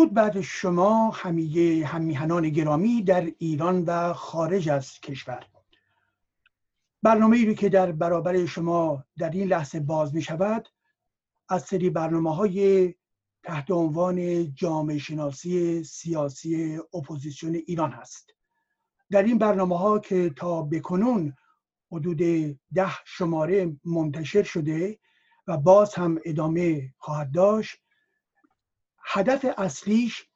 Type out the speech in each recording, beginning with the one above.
درود بعد شما همیه همیهنان گرامی در ایران و خارج از کشور. برنامه ای که در برابر شما در این لحظه باز می شود از سری برنامه های تحت عنوان جامعه شناسی سیاسی اپوزیسیون ایران هست. در این برنامه ها که تا بکنون حدود ده شماره منتشر شده و باز هم ادامه خواهد داشت هدف اصلیش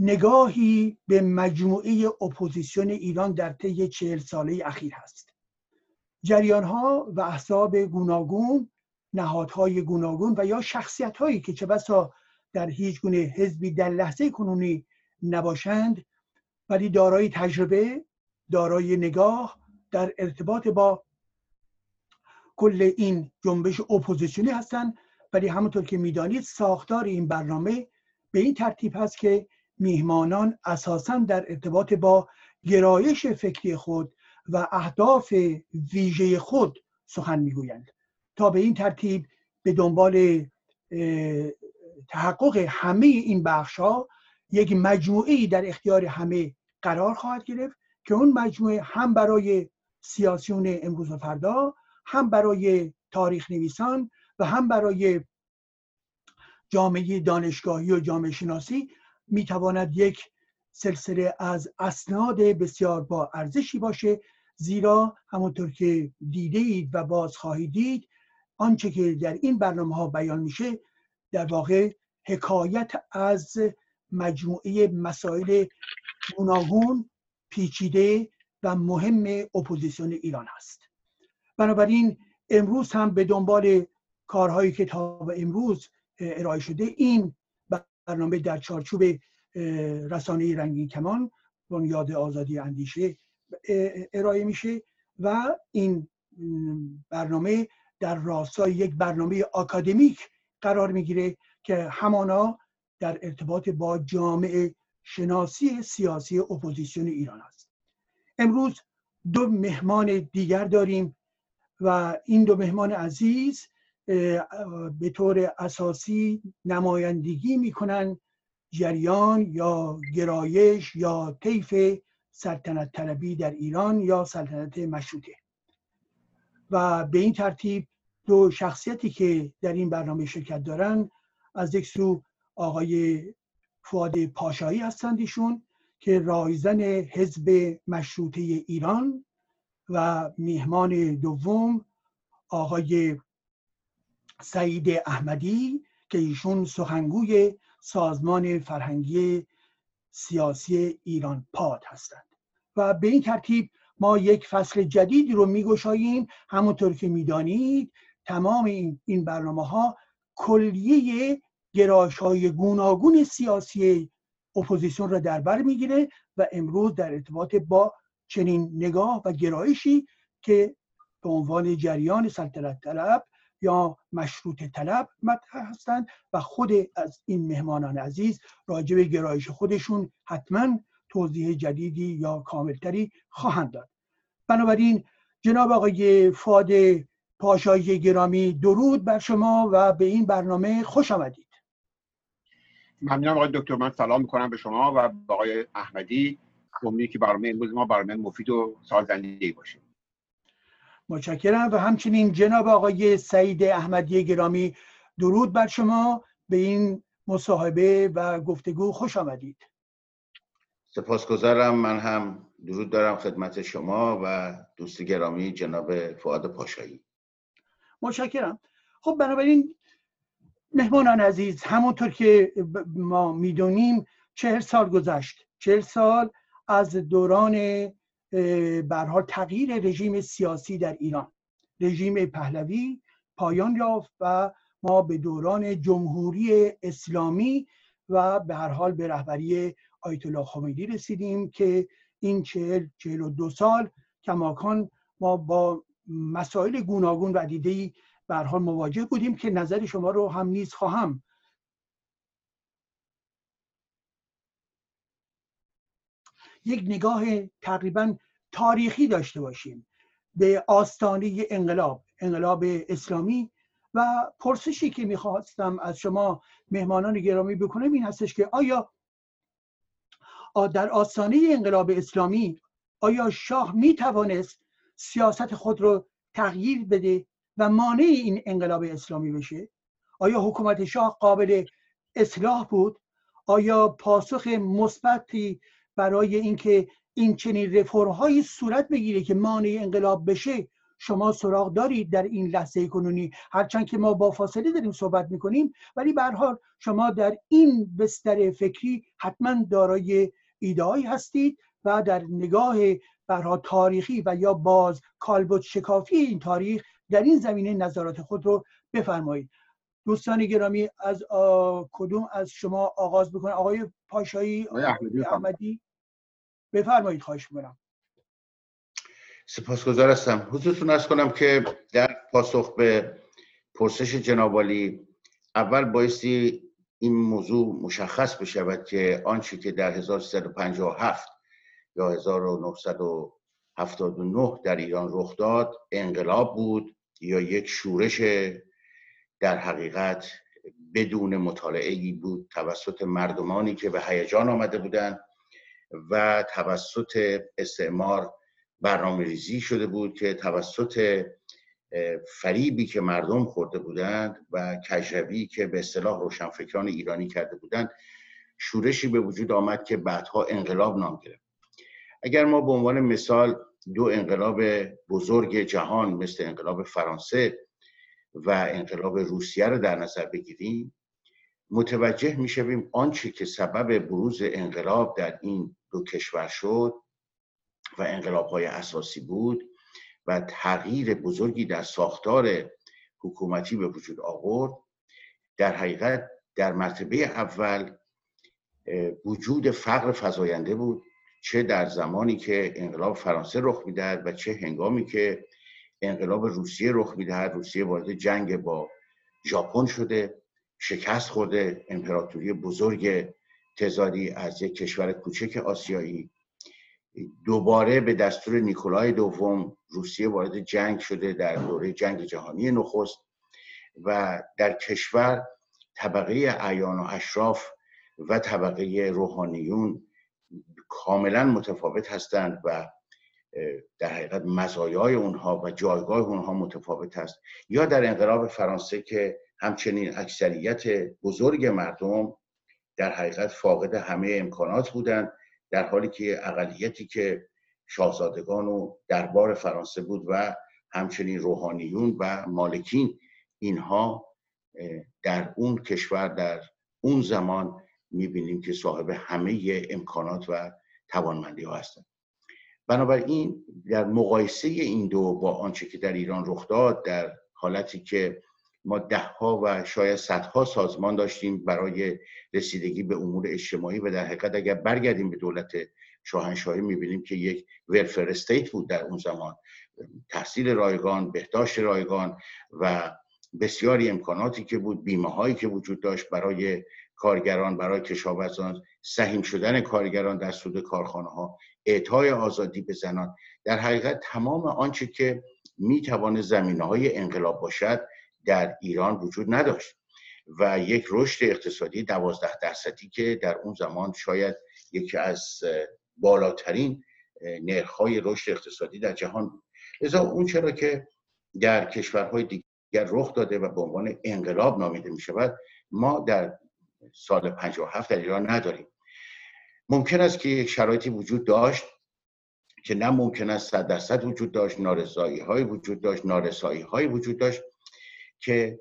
نگاهی به مجموعه اپوزیسیون ایران در طی چهل ساله اخیر هست. جریان ها و احزاب گوناگون نهادهای گوناگون و یا شخصیت هایی که چه بسا در هیچ گونه حزبی در لحظه کنونی نباشند ولی دارای تجربه دارای نگاه در ارتباط با کل این جنبش اپوزیسیونی هستند ولی همونطور که می‌دانید ساختار این برنامه به این ترتیب هست که میهمانان اساسا در ارتباط با گرایش فکری خود و اهداف ویژه خود سخن می‌گویند. تا به این ترتیب به دنبال تحقق همه این بخش ها یک مجموعه در اختیار همه قرار خواهد گرفت که اون مجموعه هم برای سیاسیون امروز و فردا هم برای تاریخ نویسان و هم برای جامعه دانشگاهی و جامعه شناسی می‌تواند یک سلسله از اسناد بسیار با ارزشی باشه زیرا همونطور که دیده اید و باز خواهید دید آنچه که در این برنامه ها بیان میشه در واقع حکایت از مجموعه مسائل گوناگون پیچیده و مهم اپوزیسیون ایران است. بنابراین امروز هم به دنبال کارهایی که تا امروز ارائه شده. این برنامه در چارچوب رسانه رنگین کمان بنیاد آزادی اندیشه ارائه میشه و این برنامه در راستای یک برنامه آکادمیک قرار می‌گیره که همانا در ارتباط با جامعه شناسی سیاسی اپوزیسیون ایران است. امروز دو مهمان دیگر داریم و این دو مهمان عزیز به طور اساسی نمایندگی می‌کنن جریان یا گرایش یا طیف سلطنت طلبی در ایران یا سلطنت مشروطه. و به این ترتیب دو شخصیتی که در این برنامه شرکت دارن از یک سو آقای فواد پاشایی هستند ایشون که رایزن حزب مشروطه ایران و میهمان دوم آقای سعید احمدی که ایشون سخنگوی سازمان فرهنگی سیاسی ایران پاد هستند. و به این ترتیب ما یک فصل جدیدی رو میگشاییم. همونطور که می‌دانید تمام این برنامه ها کلیه گرایش های گوناگون سیاسی اپوزیسیون را در بر می‌گیره و امروز در ارتباط با چنین نگاه و گرایشی که به عنوان جریان سلطنت طلب یا مشروط طلب مطرح هستند و خود از این مهمانان عزیز راجع به گرایش خودشون حتما توضیح جدیدی یا کاملتری خواهند داد. بنابراین جناب آقای فاد پاشایی گرامی درود بر شما و به این برنامه خوش آمدید. ممنونم آقای دکتر. من سلام می‌کنم به شما و به آقای احمدی. امیدی که برنامه امروز ما برنامه مفید و سازنده باشه. متشکرم و همچنین جناب آقای سعید احمدی گرامی درود بر شما. به این مصاحبه و گفتگو خوش آمدید. سپاسگزارم. من هم درود دارم خدمت شما و دوست گرامی جناب فعاد پاشایی. متشکرم. خب بنابراین مهمانان عزیز همونطور که ما می‌دونیم چهل سال گذشت. چهل سال از دوران برها تغییر رژیم سیاسی در ایران. رژیم پهلوی پایان یافت و ما به دوران جمهوری اسلامی و به هر حال به رهبری آیت الله خمینی رسیدیم که این چهل چهل و دو سال کماکان ما با مسائل گوناگون و دیده به حال مواجه بودیم که نظر شما رو هم نیز خواهم یک نگاه تقریبا تاریخی داشته باشیم به آستانه انقلاب انقلاب اسلامی و پرسشی که می‌خواستم از شما مهمانان گرامی بکنم این هستش که آیا در آستانه انقلاب اسلامی آیا شاه می توانست سیاست خود رو تغییر بده و مانع این انقلاب اسلامی بشه؟ آیا حکومت شاه قابل اصلاح بود؟ آیا پاسخ مثبتی برای اینکه این چنین رفرم هایی صورت بگیره که مانع انقلاب بشه شما سراغ دارید در این لحظه کنونی. هرچند که ما با فاصله داریم صحبت می‌کنیم ولی به حال شما در این بستر فکری حتما دارای ایدههایی هستید و در نگاه برها تاریخی و یا باز کالبوت شکافی این تاریخ در این زمینه نظرات خود رو بفرمایید. دوستان گرامی از کدوم از شما آغاز بکنه؟ آقای پاشایی احمدی؟ بفرمایید خواهش می‌کنم. سپاسگزار هستم. حضورتون ارز کنم که در پاسخ به پرسش جنابالی اول بایستی این موضوع مشخص بشود که آنچه که در 1357 یا 1979 در ایران رخ داد انقلاب بود یا یک شورش در حقیقت بدون مطالعه بود توسط مردمانی که به هیجان آمده بودند. و توسط استعمار برنامه ریزی شده بود که توسط فریبی که مردم خورده بودند و کجروی که به اصطلاح روشنفکران ایرانی کرده بودند شورشی به وجود آمد که بعدها انقلاب نام گرفت. اگر ما به عنوان مثال دو انقلاب بزرگ جهان مثل انقلاب فرانسه و انقلاب روسیه رو در نظر بگیریم متوجه می‌شویم آنچه که سبب بروز انقلاب در این دو کشور شد و انقلاب های اساسی بود و تغییر بزرگی در ساختار حکومتی به وجود آورد در حقیقت در مرتبه اول وجود فقر فزاینده بود چه در زمانی که انقلاب فرانسه رخ می‌دهد و چه هنگامی که انقلاب روسیه رخ می‌دهد. روسیه وارد جنگ با ژاپن شده. شکست خورده امپراتوری بزرگ تزاری از یک کشور کوچک آسیایی. دوباره به دستور نیکولای دوم روسیه وارد جنگ شده در دوره جنگ جهانی نخست و در کشور طبقه اعیان و اشراف و طبقه روحانیون کاملا متفاوت هستند و در حقیقت مزایای اونها و جایگاه اونها متفاوت است. یا در انقلاب فرانسه که همچنین اکثریت بزرگ مردم در حقیقت فاقد همه امکانات بودند در حالی که اقلیتی که شاهزادگان و دربار فرانسه بود و همچنین روحانیون و مالکین اینها در اون کشور در اون زمان می‌بینیم که صاحب همه امکانات و توانمندی ها هستند. بنابراین در مقایسه این دو با آنچه که در ایران رخ داد در حالتی که ما دهها و شاید صدها سازمان داشتیم برای رسیدگی به امور اجتماعی و در حقیقت اگر برگردیم به دولت شاهنشاهی می‌بینیم که یک ولفر استیت بود در اون زمان. تحصیل رایگان بهداشت رایگان و بسیاری امکاناتی که بود بیمه هایی که وجود داشت برای کارگران برای کشاورزان سهیم شدن کارگران در سود کارخانه ها اعطای آزادی به زنان. در حقیقت تمام آنچه که می‌توانه زمینه های انقلاب باشد در ایران وجود نداشت و یک رشد اقتصادی دوازده درصدی که در اون زمان شاید یکی از بالاترین نرخهای رشد اقتصادی در جهان بود. لذا اون چرا که در کشورهای دیگر رخ داده و به عنوان انقلاب نامیده می شود ما در سال 57 در ایران نداریم. ممکن است که یک شرایطی وجود داشت که نه ممکن است صد درصد وجود داشت نارضایی های وجود داشت نارسایی های وجود داشت که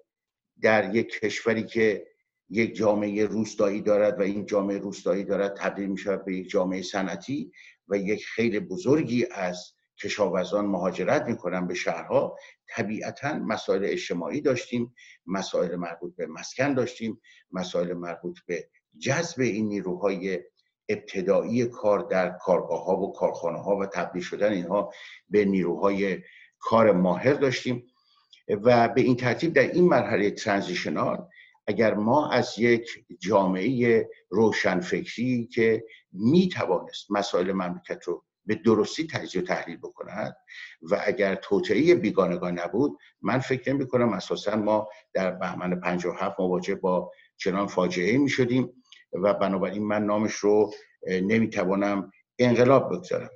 در یک کشوری که یک جامعه روستایی دارد و این جامعه روستایی دارد تبدیل می شود به یک جامعه صنعتی و یک خیلی بزرگی از کشاورزان مهاجرت می‌کنن به شهرها. طبیعتا مسائل اجتماعی داشتیم مسائل مربوط به مسکن داشتیم مسائل مربوط به جذب این نیروهای ابتدایی کار در کارگاه ها و کارخانه ها و تبدیل شدن اینها به نیروهای کار ماهر داشتیم. و به این ترتیب در این مرحله ترانزیشنال اگر ما از یک جامعه روشنفکری که می توانست مسائل مملکت رو به درستی تجزیه و تحلیل بکند و اگر توطعه بیگانگان نبود من فکر نمی کنم اساسا ما در بهمن 57 مواجه با چنان فاجعه می شدیم و بنابراین من نامش رو نمی‌توانم انقلاب بگذارم.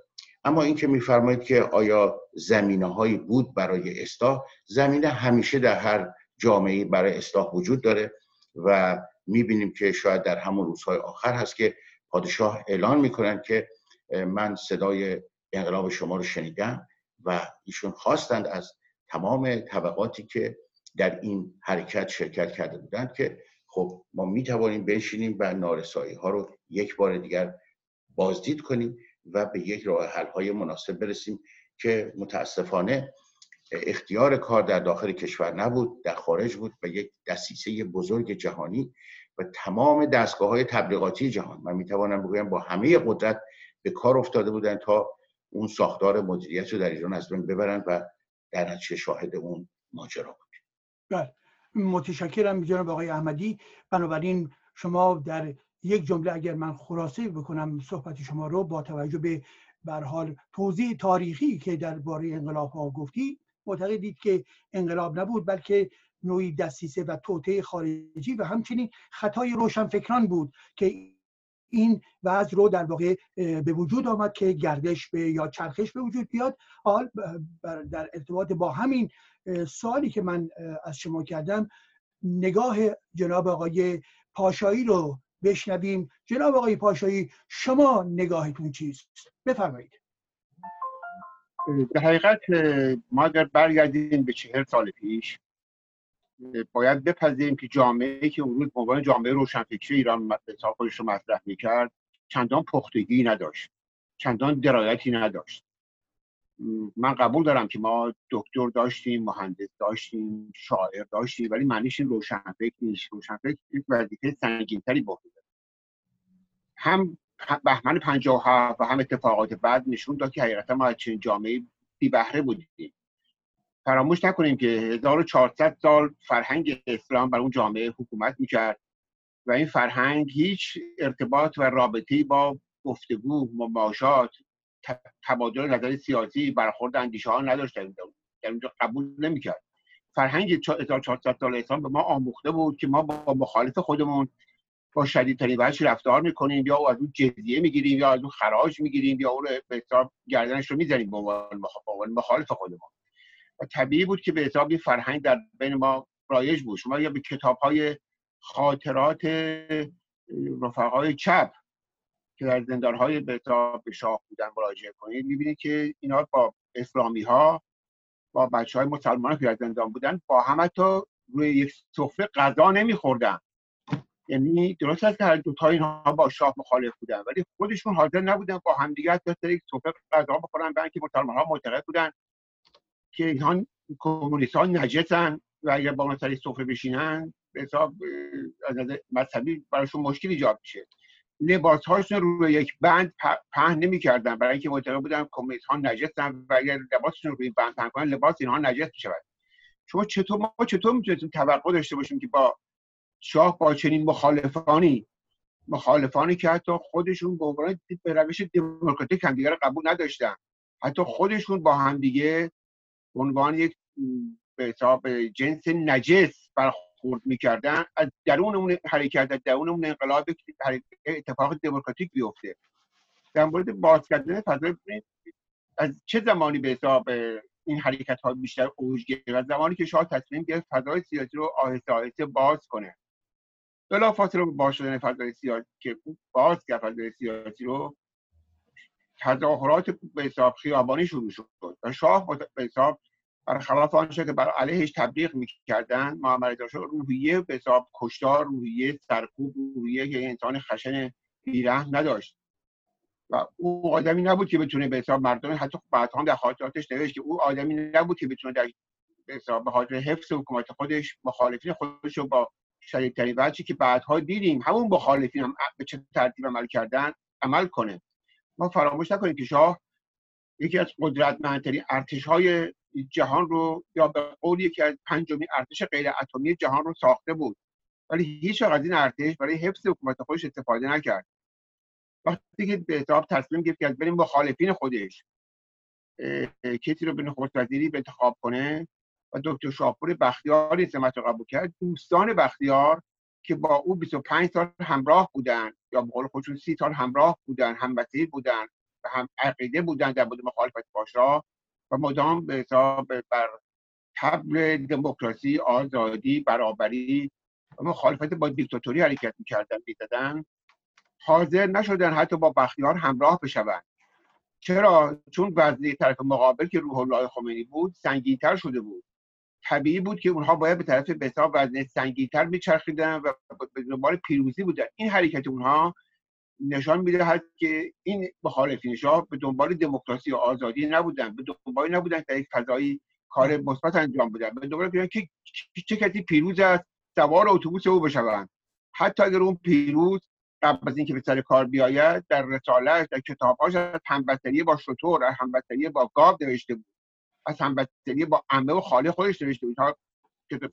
اما اینکه میفرمایید که آیا زمینه هایی بود برای اصلاح زمینه همیشه در هر جامعه برای اصلاح وجود داره و می‌بینیم که شاید در همون روزهای آخر هست که پادشاه اعلان می‌کنن که من صدای انقلاب شما رو شنیدم و ایشون خواستند از تمام طبقاتی که در این حرکت شرکت کرده بودند که خب ما می‌توانیم بنشینیم و نارسایی ها رو یک بار دیگر بازدید کنیم. و به یک راه حل های مناسب برسیم که متاسفانه اختیار کار در داخل کشور نبود در خارج بود و یک دستیسه بزرگ جهانی و تمام دستگاه های تبلیغاتی جهان. من می‌توانم بگویم با همه قدرت به کار افتاده بودن تا اون ساختار مدیریت رو در ایران از بین ببرن و در نتیجه شاهد اون ماجرا بود. بله. متشکرم جناب آقای احمدی. بنابراین شما در یک جمله اگر من خلاصه بکنم صحبت شما رو با توجه به حال توضیح تاریخی که درباره انقلاب ها گفتی معتقدید که انقلاب نبود بلکه نوعی دستیسه و توطعه خارجی و همچنین خطای روشنفکران بود که این وضع رو در واقع به وجود آمد که گردش به یا چرخش به وجود بیاد. حال در ارتباط با همین سوالی که من از شما کردم نگاه جناب آقای پاشایی رو بشنویم. جناب آقای پاشایی شما نگاهتون چیست؟ بفرمایید. به حقیقت ما اگر برگردیم به چهر سال پیش باید بپذیریم که جامعه که اون روز عنوان جامعه روشنفکری ایران حساب رو مطرح می‌کرد چندان پختگی نداشت چندان درایتی نداشت. من قبول دارم که ما دکتر داشتیم مهندس داشتیم شاعر داشتیم ولی معنیش این روشنفکر نیست. روشنفکر یک وظیفه سنگینتری به هم بهمن 57 و هم اتفاقات بعد نشون داد که حقیقتا ما از چنین جامعه بی بهره بودیم. فراموش نکنیم که 1400 سال فرهنگ اسلام بر اون جامعه حکومت می‌کرد و این فرهنگ هیچ ارتباط و رابطی با گفتگو مماشات تبادل نظر سیاسی برخورد اندیشه ها نداشت. در اونجا قبول نمی‌کرد. فرهنگ 1400 سال اسلام به ما آموخته بود که ما با مخالف خودمون با شدیدترین وجه رفتار می‌کنیم یا از اون جزیه می‌گیریم یا از اون خراج می‌گیریم یا اون به حساب گردنش رو می‌زنیم به عنوان مخالف خودمون. و طبیعی بود که به حساب فرهنگ در بین ما رایج بود. شما یا به کتاب های خاطرات رفقای چپ که در زندان های به شاه بودن مراجعه کنید می‌بینید که اینا با اسلامی ها با بچه های مسلمان که در زندان بودن با هم حتی روی یک سفره غذا نمیخوردن. یعنی درست است که هر دو تا اینها با شاه مخالف بودن ولی خودشون حاضر نبودن با همدیگه تا یک سفره غذا بخورن برای که مسلمان ها معتقد بودن که اینها کمونیست ها نجسن و اگر با اون سری سفره بشینن به حساب از نظر مذهبی براشون مشکل ایجاد میشه. لباس هاشون روی یک بند پهن نمی‌کردن. برای اینکه معتقد بودن کمونیست ها نجسن و اگر لباسشون روی بند پهن کنن لباس اینها نجس می‌شود. شما چطور ما چطور می‌تونیم توقع داشته باشیم که با شاه با چنین مخالفانی مخالفانی که حتی خودشون به عنوان به روش دموکراتیک همدیگه قبول نداشتن حتی خودشون با همدیگه به عنوان یک به حساب جنس نجس برخورد می‌کردن از درون اون حرکت از درون اون انقلاب اتفاق دموکراتیک بیفته. در مورد باز کردن فضای از چه زمانی به حساب این حرکت ها بیشتر اوج گرفت؟ زمانی که شاه تصمیم گرفت فضای سیاسی رو آهسته آهسته باز کنه. بلا فاصله باز شدن فضای سیاسی که باز کرد فضای سیاسی رو تظاهرات به حساب خیابانی شروع شد و شاه به حساب برخلاف آنچه که بر علیهش تبلیغ می‌کردن. محمد رضا روحیه به حساب کشتار روحیه سرکوب روحیه که انسان خشن بیرحم نداشت. و او آدمی نبود که بتونه به حساب مردم حتی بعدها در خاطراتش نوشت که او آدمی نبود که بتونه در به حساب خاطر حفظ حکومت خودش مخالفین خودش رو با شدیدترین وجهی که بعدها دیدیم همون مخالفین هم به چه ترتیب عمل کردن عمل کنه. ما فراموش نکنیم که شاه یکی از قدرتمندترین ارتش های جهان رو یا به قول یکی از پنجمین ارتش غیر اتمی جهان رو ساخته بود. ولی هیچ از این ارتش برای حفظ حکومت خودش استفاده نکرد. وقتی که به حساب تصمیم گرفت که بین مخالفین خودش کسی رو به نخست وزیری به انتخاب کنه و دکتر شاپور بختیاری سمت رو قبول کرد دوستان بختیار که با او 25 سال همراه بودن یا به قول خودشون 30 سال همراه بودن هموطن بودن و هم عقیده بودن در مورد مخالفت پاشا و مدام به حساب بر تبل دموکراسی آزادی برابری و مخالفت با دیکتاتوری حرکت می‌کردن می‌زدن حاضر نشدن حتی با بختیار همراه بشوند. چرا؟ چون وزنه طرف مقابل که روح الله خمینی بود سنگینتر شده بود. طبیعی بود که اونها باید به طرف به وزنه سنگینتر میچرخیدن و به دنبال پیروزی بودن. این حرکت اونها نشان می‌دهد که این مخالفین شاه به دنبال دموکراسی و آزادی نبودن به دنبال نبودن که یک فضایی کار مثبت انجام بدن به دنبال که چه کسی پیروز است سوار اتوبوس او بشوند. حتی اگر اون پیروز قبل از اینکه به سر کار بیاید در رسالهش در کتابهاش از همبستری با شطور از همبستری با گاو نوشته بود. از همبستری با عمه و خاله خودش نوشته بود. که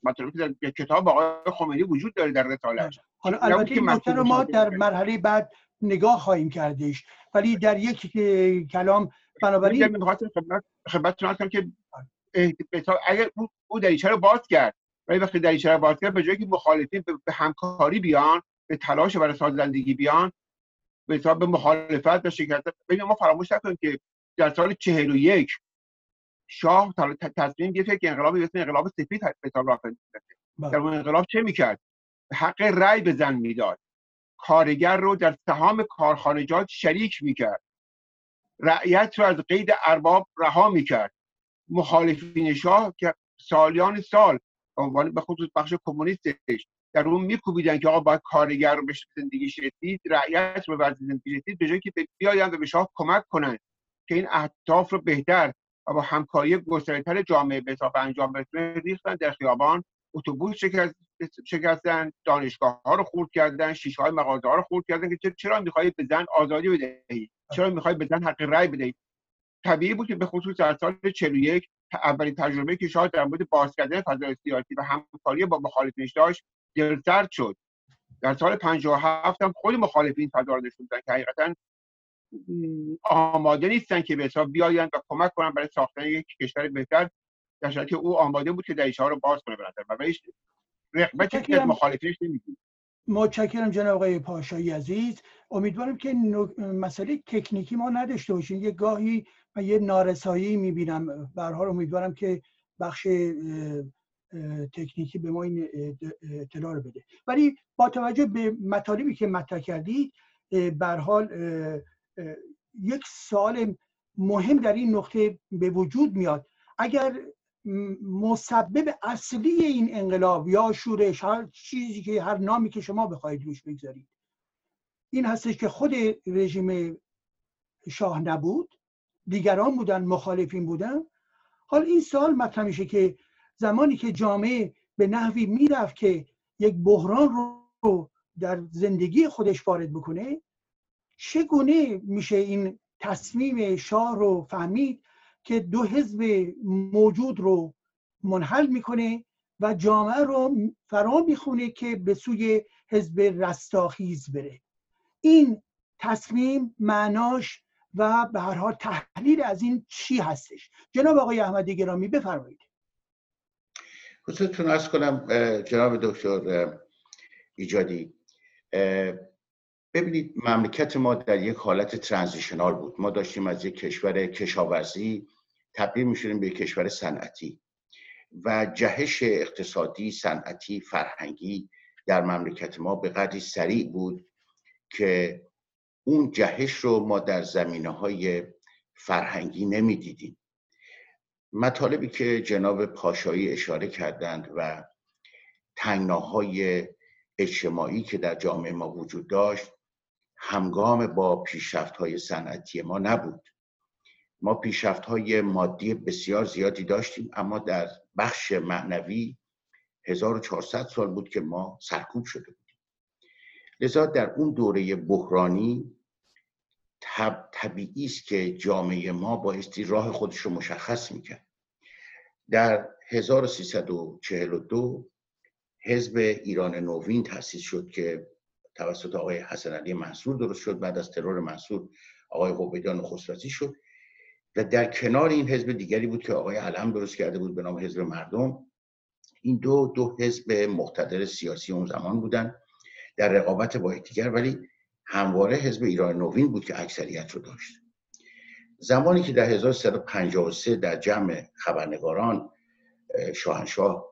در کتاب آقای خمینی وجود داره در رسالهش حالا البته این رو ما در مرحله بعد نگاه خواهیم کردش ولی در یک کلام بنابراین خدمتتون هستم که اگر او دریچه رو باز کرد؟ ولی وقتی دریچه رو باز کرد به جایی که مخالفین به همکاری بیان به تلاش برای سازندگی بیان به حساب مخالفت و شکست ببین ما فراموش نکنیم که در سال 41 شاه تصمیم گرفت که انقلاب به انقلاب سفید به حساب راه بله. در اون انقلاب چه می‌کرد؟ حق رأی به زن می‌داد. کارگر رو در سهام کارخانجات شریک می‌کرد. رعیت رو از قید ارباب رها می‌کرد. مخالفین شاه که سالیان سال عنوان به خصوص بخش کمونیستش در اون میکوبیدن که آقا باید کارگر رو به زندگی رسید رعیت رو به زندگی رسید به جایی که بیاین و به شاه کمک کنند که این اهداف رو بهتر و با همکاری گسترتر جامعه حساب انجام برسونه ریختن در خیابان اتوبوس شکستن دانشگاه ها رو خورد کردن شیشه های مغازه ها رو خورد کردن که چرا می‌خواهید به زن آزادی بدهید چرا می‌خواهید به زن حق رأی بدهید طبیعی بود که به خصوص در سال 41 اولین تجربه که شاه در مورد باز کردن فضای سیاسی و همکاری با مخالفینش داشت دلسرد شد. در سال 57 هم خود مخالفین فضا رو نشون که حقیقتا آماده نیستن که به حساب بیایند و کمک کنن برای ساختن یک کشور بهتر در که او آماده بود که دریچه ها رو باز کنه به و بهش رغبتی از مخالفینش نمی‌دید متشکرم جناب آقای پاشایی عزیز. امیدوارم که مسئله تکنیکی ما نداشته باشیم یه گاهی من یه نارسایی می‌بینم. به امیدوارم که بخش تکنیکی به ما این اطلاع رو بده. ولی با توجه به مطالبی که مطرح کردید بر حال یک سوال مهم در این نقطه به وجود میاد. اگر مسبب اصلی این انقلاب یا شورش هر چیزی که هر نامی که شما بخواید روش بگذارید این هستش که خود رژیم شاه نبود دیگران بودن مخالفین بودن. حال این سال مطرح میشه که زمانی که جامعه به نحوی می‌رفت که یک بحران رو در زندگی خودش وارد بکنه چگونه میشه این تصمیم شاه رو فهمید که دو حزب موجود رو منحل می‌کنه و جامعه رو فرا می‌خونه که به سوی حزب رستاخیز بره؟ این تصمیم معناش و به هر حال تحلیل از این چی هستش؟ جناب آقای احمدی گرامی بفرمایید. خصوصتون از کنم جناب دکتر ایجادی ببینید مملکت ما در یک حالت ترانزیشنال بود. ما داشتیم از یک کشور کشاورزی تبدیل می‌شدیم به یک کشور صنعتی و جهش اقتصادی صنعتی فرهنگی در مملکت ما به قدری سریع بود که اون جهش رو ما در زمینه های فرهنگی نمی‌دیدیم. مطالبی که جناب پاشایی اشاره کردند و تنگناهای اجتماعی که در جامعه ما وجود داشت همگام با پیشرفت های صنعتی ما نبود. ما پیشرفت های مادی بسیار زیادی داشتیم اما در بخش معنوی 1400 سال بود که ما سرکوب شده بودیم. لذا در اون دوره بحرانی طب، طبیعی است که جامعه ما بایستی راه خودش رو مشخص می‌کرد. در 1342 حزب ایران نوین تأسیس شد که توسط آقای حسن علی منصور درست شد بعد از ترور منصور آقای قبیدان خسرتی شد. و در کنار این حزب دیگری بود که آقای علم درست کرده بود به نام حزب مردم. این دو دو حزب مقتدر سیاسی اون زمان بودن در رقابت با یکدیگر ولی همواره حزب ایران نوین بود که اکثریت رو داشت. زمانی که در 1353 در جمع خبرنگاران شاهنشاه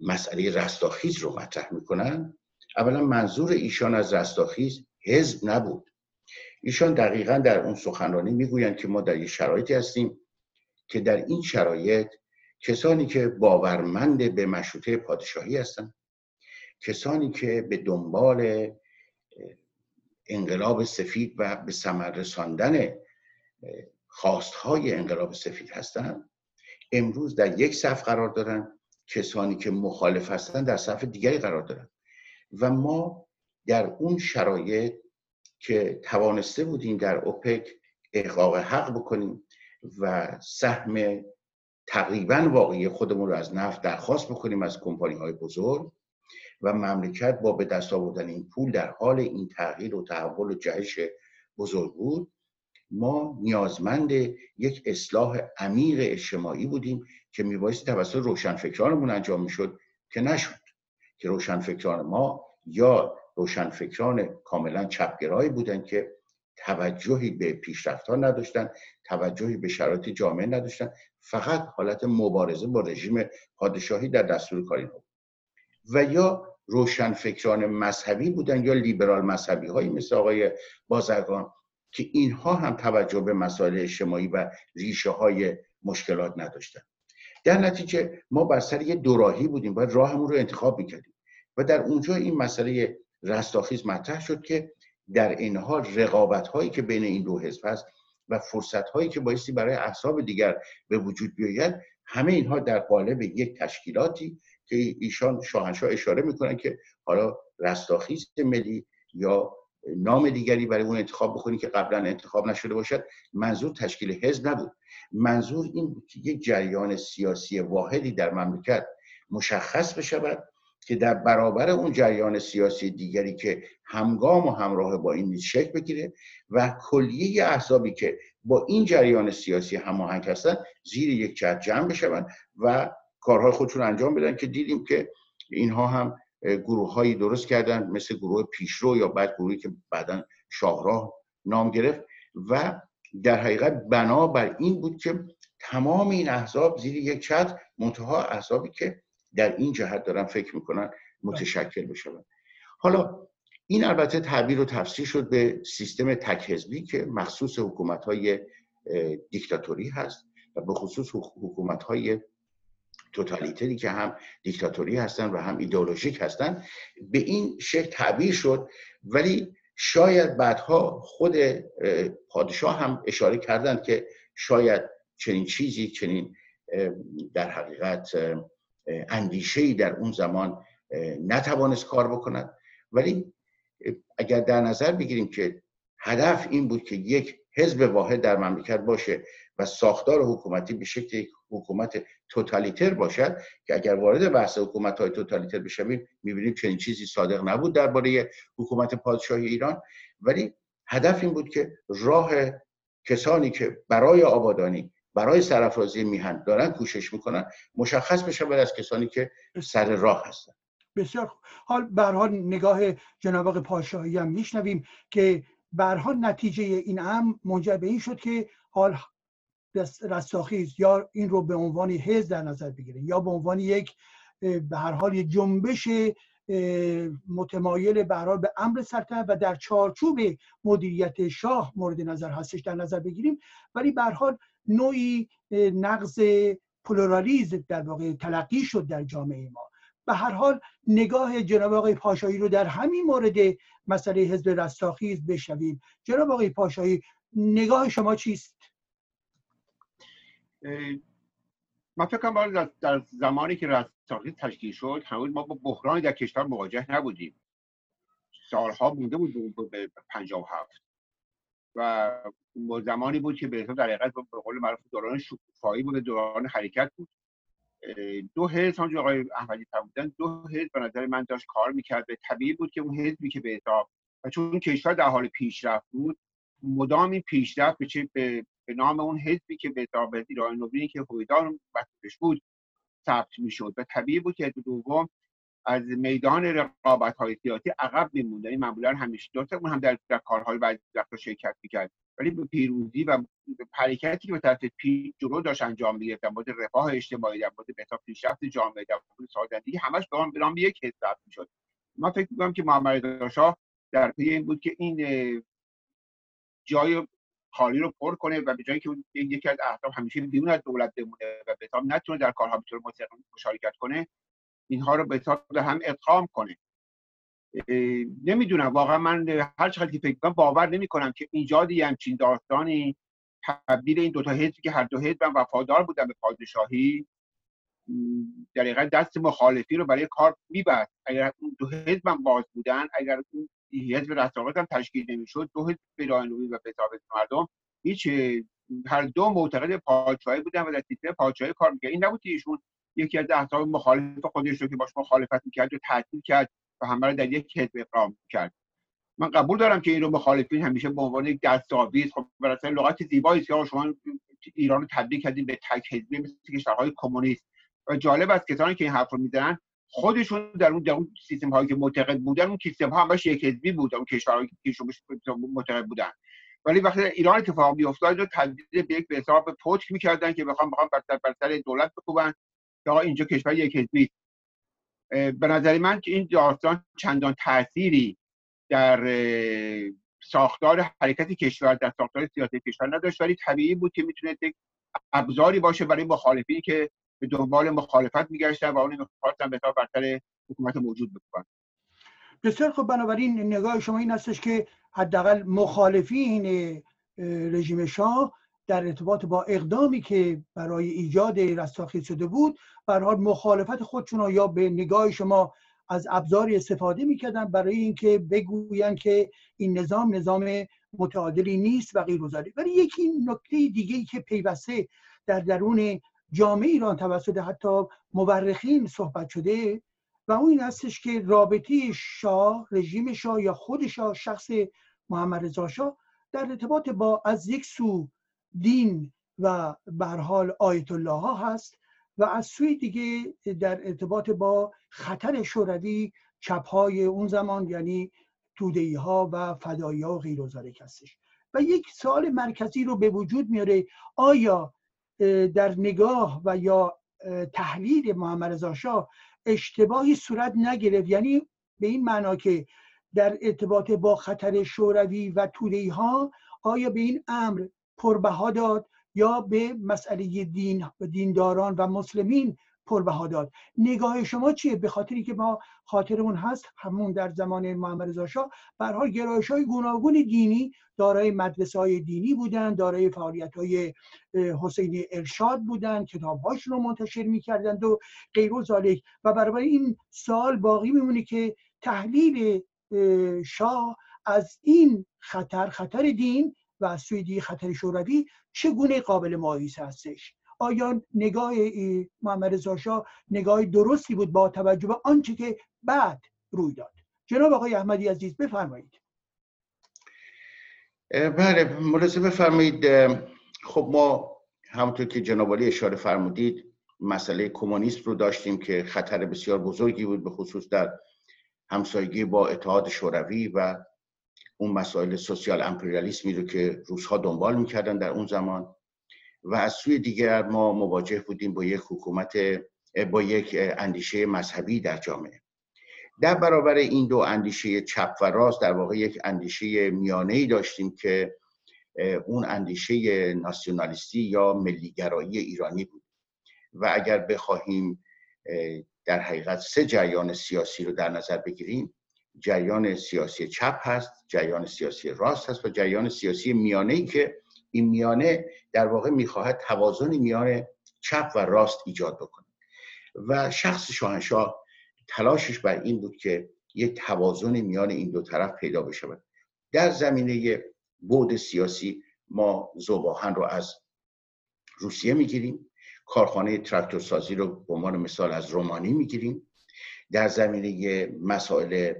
مسئله رستاخیز رو مطرح می‌کنن اولا منظور ایشان از رستاخیز حزب نبود. ایشان دقیقا در اون سخنرانی می‌گویند که ما در یک شرایطی هستیم که در این شرایط کسانی که باورمند به مشروطه پادشاهی هستند کسانی که به دنبال انقلاب سفید و به ثمر رساندن خواستهای انقلاب سفید هستند امروز در یک صف قرار دارن کسانی که مخالف هستند در صف دیگری قرار دارن. و ما در اون شرایط که توانسته بودیم در اوپک احقاق حق بکنیم و سهم تقریبا واقعی خودمون رو از نفت درخواست بکنیم از کمپانی های بزرگ و مملکت با به دست آوردن این پول در حال این تغییر و تحول و جهش بزرگ بود. ما نیازمند یک اصلاح عمیق اجتماعی بودیم که میبایستی توسط روشنفکرانمون انجام می‌شد که نشد. که روشنفکران ما یا روشنفکران کاملا چپگرایی بودند که توجهی به پیشرفت ها نداشتن توجهی به شرایط جامعه نداشتن فقط حالت مبارزه با رژیم پادشاهی در دستور کاری بود و یا روشنفکران مذهبی بودن یا لیبرال مذهبی هایی مثل آقای بازرگان که اینها هم توجه به مسائل اجتماعی و ریشه های مشکلات نداشتن. در نتیجه ما بر سر یه دوراهی بودیم باید راهمون رو انتخاب می‌کردیم. و در اونجا این مسئله رستاخیز مطرح شد که در این حال رقابت هایی که بین این دو حزب هست و فرصت هایی که بایستی برای احزاب دیگر به وجود بیاید همه اینها در قالب یک تشکیلاتی که ایشان شاهنشاه اشاره می‌کنن که حالا رستاخیز ملی یا نام دیگری برای اون انتخاب بکنی که قبلا انتخاب نشده باشد منظور تشکیل حزب نبود. منظور این بود که یک جریان سیاسی واحدی در مملکت مشخص بشود که در برابر اون جریان سیاسی دیگری که همگام و همراه با این نیز شکل بگیره و کلیه احزابی که با این جریان سیاسی هماهنگ هستن زیر یک جهت جمع بشوند و کارهای خودشون انجام بدن که دیدیم که اینها هم گروه هایی درست کردن مثل گروه پیشرو یا بعد گروهی که بعدا شاهراه نام گرفت و در حقیقت بنا بر این بود که تمام این احزاب زیر یک چتر منتها احزابی که در این جهت دارن فکر می‌کنن متشکل بشون. حالا این البته تعبیر و تفسیر شد به سیستم تک حزبی که مخصوص حکومت های دیکتاتوری هست و به خصوص حکومت های توتالیتری که هم دیکتاتوری هستن و هم ایدئولوژیک هستن. به این شکل تعبیر شد ولی شاید بعدها خود پادشاه هم اشاره کردند که شاید چنین چیزی چنین در حقیقت اندیشه در اون زمان نتوانست کار بکند. ولی اگر در نظر بگیریم که هدف این بود که یک حزب واحد در مملکت باشه و ساختار حکومتی به شکل حکومت توتالیتر باشد که اگر وارد بحث حکومت های توتالیتر بشویم می‌بینیم چنین چیزی صادق نبود درباره حکومت پادشاهی ایران. ولی هدف این بود که راه کسانی که برای آبادانی برای سرافرازی میهن دارن کوشش می‌کنن مشخص بشه از کسانی که سر راه هستن. بسیار حال برها نگاه جناب آقای پاشاهی هم میشنویم که برها نتیجه این هم منجر به این شد که حال رستاخیز یا این رو به عنوان حزب در نظر بگیره یا به عنوان یک به هر حال یک جنبش متمایل به به امر سلطنت و در چارچوب مدیریت شاه مورد نظر هستش در نظر بگیریم. ولی به حال نوعی نقض پلورالیزم در واقع تلقی شد در جامعه ما. به هر حال نگاه جناب آقای پاشایی رو در همین مورد مسئله حزب رستاخیز بشنویم. جناب آقای پاشایی نگاه شما چیست؟ من فکر کنم در زمانی که رستاخیز تشکیل شد هنوز ما با بحرانی در کشور مواجه نبودیم. سالها مونده بود به هفت. و زمانی بود که به در حقیقت به قول معروف دوران شکوفایی بود دوران حرکت بود. دو حزب همونجور آقای احمدی فرمودن دو حزب به نظر من داشت کار می‌کرد. به طبیعی بود که اون حزبی که به حساب و چون کشور در حال پیشرفت بود مدام این پیشرفت به, به, به نام اون حزبی که به حساب ایران نوینی که هویدار مسئولش بود ثبت می‌شد. و طبیعی بود که دوم از میدان رقابت های سیاسی عقب میموند یعنی معمولا همیشه درسته اون هم در, کارهای بعضی وقتا شرکت می‌کرد. ولی به پیروزی و حرکتی که به طرف پی جلو داشت انجام می‌گرفت. در مورد رفاه اجتماعی در مورد بهتر پیشرفت جامعه در مورد سازندگی همش به نام یک حزب ثبت می‌شد. من فکر می‌کنم که محمد رضا در پی این بود که این جای خالی رو پر کنه و به جایی که یکی از اهداف همیشه بیرون از دولت بمونه و به نتونه در کارها به مشارکت کنه اینها رو به به هم ادغام کنه. نمی‌دونم واقعا من هر چقدر که فکر باور نمی کنم که ایجاد یه همچین داستانی تبدیل این دوتا حزبی که هر دو حزب وفادار بودن به پادشاهی در دست مخالفی رو برای کار می‌برد اگر اون دو حزب باز بودن اگر اون حزب رستاقت هم تشکیل نمی‌شد. دو حزب پیرانوی و بتابت مردم هیچ هر دو معتقد پادشاهی بودن و در سیستم پادشاهی کار می‌کرد این نبود که ایشون یکی از احزاب مخالف خودش رو که باش مخالفت می‌کرد و تعطیل کرد و همه رو در یک حزب اقرام کرد من قبول دارم که این رو مخالفین همیشه به عنوان یک دستاویز خب برای لغت زیبایی که شما ایران رو تبدیل کردین به تک حزبی مثل کشورهای کمونیست. و جالب است کسانی که این حرف رو می‌زنن خودشون در اون در اون سیستم هایی که معتقد بودن اون سیستم ها همش یک حزبی بود اون کشورهایی که معتقد بودن. ولی وقتی ایران اتفاق میافتاد رو تبدیل به یک به حساب پوچ می‌کردن که بخوام بخوام بر بر سر دولت بکوبن که آقا اینجا کشور یک حزبی. به نظر من که این داستان چندان تأثیری در ساختار حرکت کشور در ساختار سیاسی کشور نداشت. ولی طبیعی بود که می‌تونه یک ابزاری باشه برای مخالفین که به دنبال مخالفت میگشتن و اون می‌خواستن به برتر حکومت موجود بکنن بسیار خب بنابراین نگاه شما این هستش که حداقل مخالفین رژیم شاه در ارتباط با اقدامی که برای ایجاد رستاخیز شده بود حال مخالفت خودشون یا به نگاه شما از ابزاری استفاده می‌کردن برای اینکه بگویند که این نظام نظام متعادلی نیست و غیر ولی یکی نکته دیگه که پیوسته در درون جامعه ایران توسط حتی مورخین صحبت شده و اون این هستش که رابطه شاه رژیم شاه یا خود شاه شخص محمد رضا شاه در ارتباط با از یک سو دین و به حال آیت الله ها هست و از سوی دیگه در ارتباط با خطر شوروی چپ های اون زمان یعنی تودهی ها و فدایی ها و غیر هستش. و یک سوال مرکزی رو به وجود میاره آیا در نگاه و یا تحلیل محمد رضا شاه اشتباهی صورت نگرفت. یعنی به این معنا که در ارتباط با خطر شوروی و تودهی ها آیا به این امر پربها داد یا به مسئله دین و دینداران و مسلمین پربها داد. نگاه شما چیه؟ به خاطری که ما خاطرمون هست همون در زمان محمد رضا شاه به حال گرایش های گوناگون دینی دارای مدرسه های دینی بودن دارای فعالیت های حسین ارشاد بودن کتاب رو منتشر می‌کردند و غیر و ذالک و برای این سال باقی میمونه که تحلیل شاه از این خطر خطر دین و از سوی خطر شوروی چگونه قابل مقایسه هستش؟ آیا نگاه محمد رضا نگاه درستی بود با توجه به آنچه که بعد روی داد. جناب آقای احمدی عزیز بفرمایید. بله ملاحظه بفرمایید. خب ما همونطور که جناب اشاره فرمودید مسئله کمونیسم رو داشتیم که خطر بسیار بزرگی بود به خصوص در همسایگی با اتحاد شوروی و اون مسائل سوسیال امپریالیسمی رو که روزها دنبال می‌کردن در اون زمان. و از سوی دیگر ما مواجه بودیم با یک حکومت با یک اندیشه مذهبی در جامعه. در برابر این دو اندیشه چپ و راست در واقع یک اندیشه میانه ای داشتیم که اون اندیشه ناسیونالیستی یا ملیگرایی ایرانی بود. و اگر بخواهیم در حقیقت سه جریان سیاسی رو در نظر بگیریم جریان سیاسی چپ هست جریان سیاسی راست هست و جریان سیاسی میانه ای که این میانه در واقع می‌خواهد توازن میان چپ و راست ایجاد بکنه. و شخص شاهنشاه تلاشش بر این بود که یک توازن میان این دو طرف پیدا بشود. در زمینه بود سیاسی ما زوباهن رو از روسیه می‌گیریم کارخانه تراکتور سازی رو به عنوان مثال از رومانی می‌گیریم. در زمینه مسائل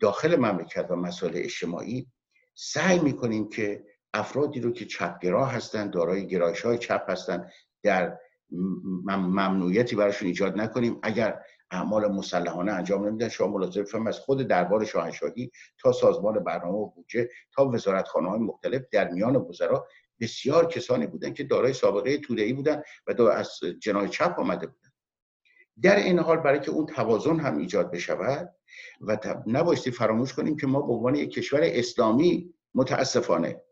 داخل مملکت و مسائل اجتماعی سعی می‌کنیم که افرادی رو که چپگرا هستند دارای گرایش های چپ هستند در ممنوعیتی براشون ایجاد نکنیم. اگر اعمال مسلحانه انجام نمیدن شما ملاحظه بفرمایید از خود دربار شاهنشاهی تا سازمان برنامه و بودجه تا وزارتخانه های مختلف در میان وزرا بسیار کسانی بودن که دارای سابقه توده‌ای بودن و از جناح چپ آمده بودن. در این حال برای که اون توازن هم ایجاد بشود و نبایستی فراموش کنیم که ما به عنوان یک کشور اسلامی متاسفانه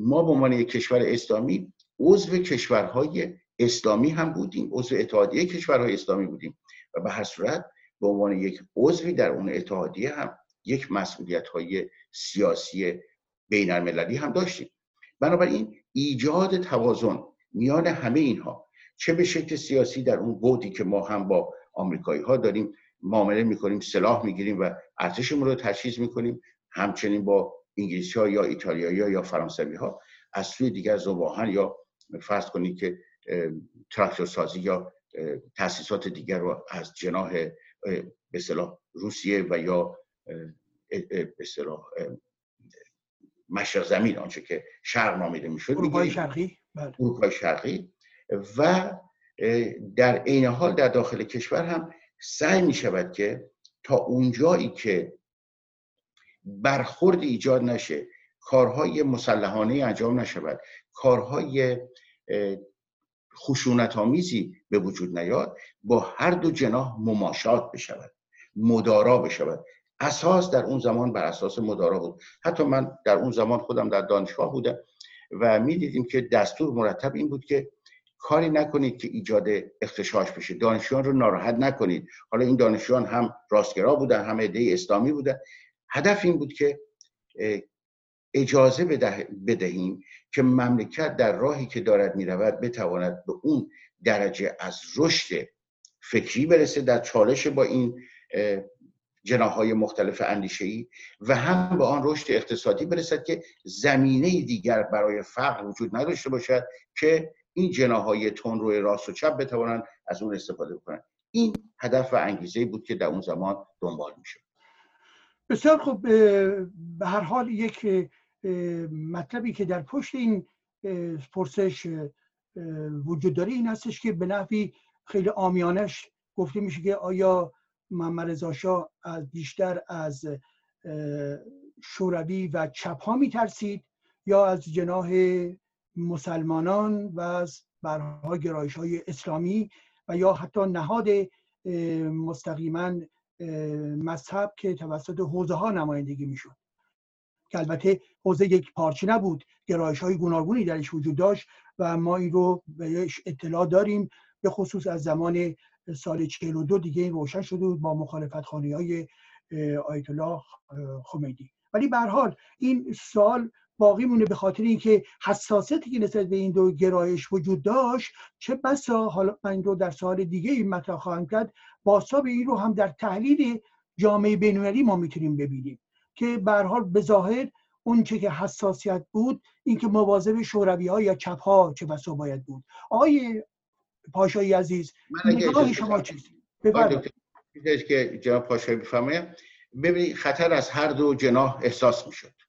ما به عنوان یک کشور اسلامی عضو کشورهای اسلامی هم بودیم عضو اتحادیه کشورهای اسلامی بودیم و به هر صورت به عنوان یک عضوی در اون اتحادیه هم یک مسئولیت های سیاسی بین المللی هم داشتیم. بنابراین ایجاد توازن میان همه اینها چه به شکل سیاسی در اون بودی که ما هم با آمریکایی ها داریم معامله می‌کنیم سلاح می‌گیریم و ارتشمون رو تجهیز می‌کنیم همچنین با انگلیسی ها یا ایتالیایی ها یا فرانسوی ها از سوی دیگر زباهن یا فرض کنید که تراکتور سازی یا تاسیسات دیگر رو از جناح به صلاح روسیه و یا به صلاح مشرق زمین آنچه که شرق نامیده می‌شد اروپای شرقی بله. اروپای شرقی و در عین حال در داخل کشور هم سعی می شود که تا اونجایی که برخورد ایجاد نشه. کارهای مسلحانه انجام نشود. کارهای خشونت آمیزی به وجود نیاد. با هر دو جناح مماشات بشود. مدارا بشود. اساس در اون زمان بر اساس مدارا بود. حتی من در اون زمان خودم در دانشگاه بودم و می‌دیدیم که دستور مرتب این بود که کاری نکنید که ایجاد اختشاش بشه. دانشجویان رو ناراحت نکنید. حالا این دانشجویان هم راستگرا بودن هم ایده اسلامی بودن. هدف این بود که اجازه بدهیم که مملکت در راهی که دارد می‌رود بتواند به اون درجه از رشد فکری برسه در چالش با این جناهای مختلف اندیشه ای و هم به آن رشد اقتصادی برسد که زمینه دیگر برای فقر وجود نداشته باشد که این جناهای تون روی راست و چپ بتوانند از اون استفاده کنند این هدف و انگیزه بود که در اون زمان دنبال میشه بسیار خوب به هر حال یک مطلبی که در پشت این پرسش وجود داره این هستش که به نحوی خیلی آمیانش گفته میشه که آیا محمد رضا از بیشتر از شوروی و چپ ها میترسید یا از جناح مسلمانان و از برها گرایش های اسلامی و یا حتی نهاد مستقیما مذهب که توسط حوزه ها نمایندگی می‌شد. که البته حوزه یک پارچه نبود گرایش های گوناگونی درش وجود داشت و ما این رو بهش اطلاع داریم. به خصوص از زمان سال 42 دیگه این روشن شده بود با مخالفت خانی های آیت الله خمینی. ولی به حال این سال باقی مونه به خاطر اینکه حساسیتی که نسبت به این دو گرایش وجود داشت چه بسا حالا من رو در سال دیگه این مطرح خواهم کرد باسا به این رو هم در تحلیل جامعه بینالمللی ما می‌تونیم ببینیم که به حال به ظاهر اون چه که حساسیت بود اینکه مواظب شوروی ها یا چپ ها چه بسا باید بود. آقای پاشایی عزیز نگاه شما چیست؟ که جناب پاشایی بفرمایید ببینید خطر از هر دو جناح احساس می‌شد.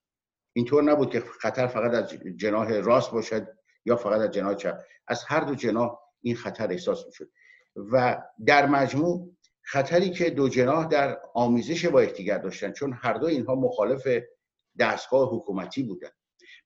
اینطور نبود که خطر فقط از جناح راست باشد یا فقط از جناح چپ. از هر دو جناح این خطر احساس می‌شد. و در مجموع خطری که دو جناح در آمیزش با یکدیگر داشتن چون هر دو اینها مخالف دستگاه حکومتی بودن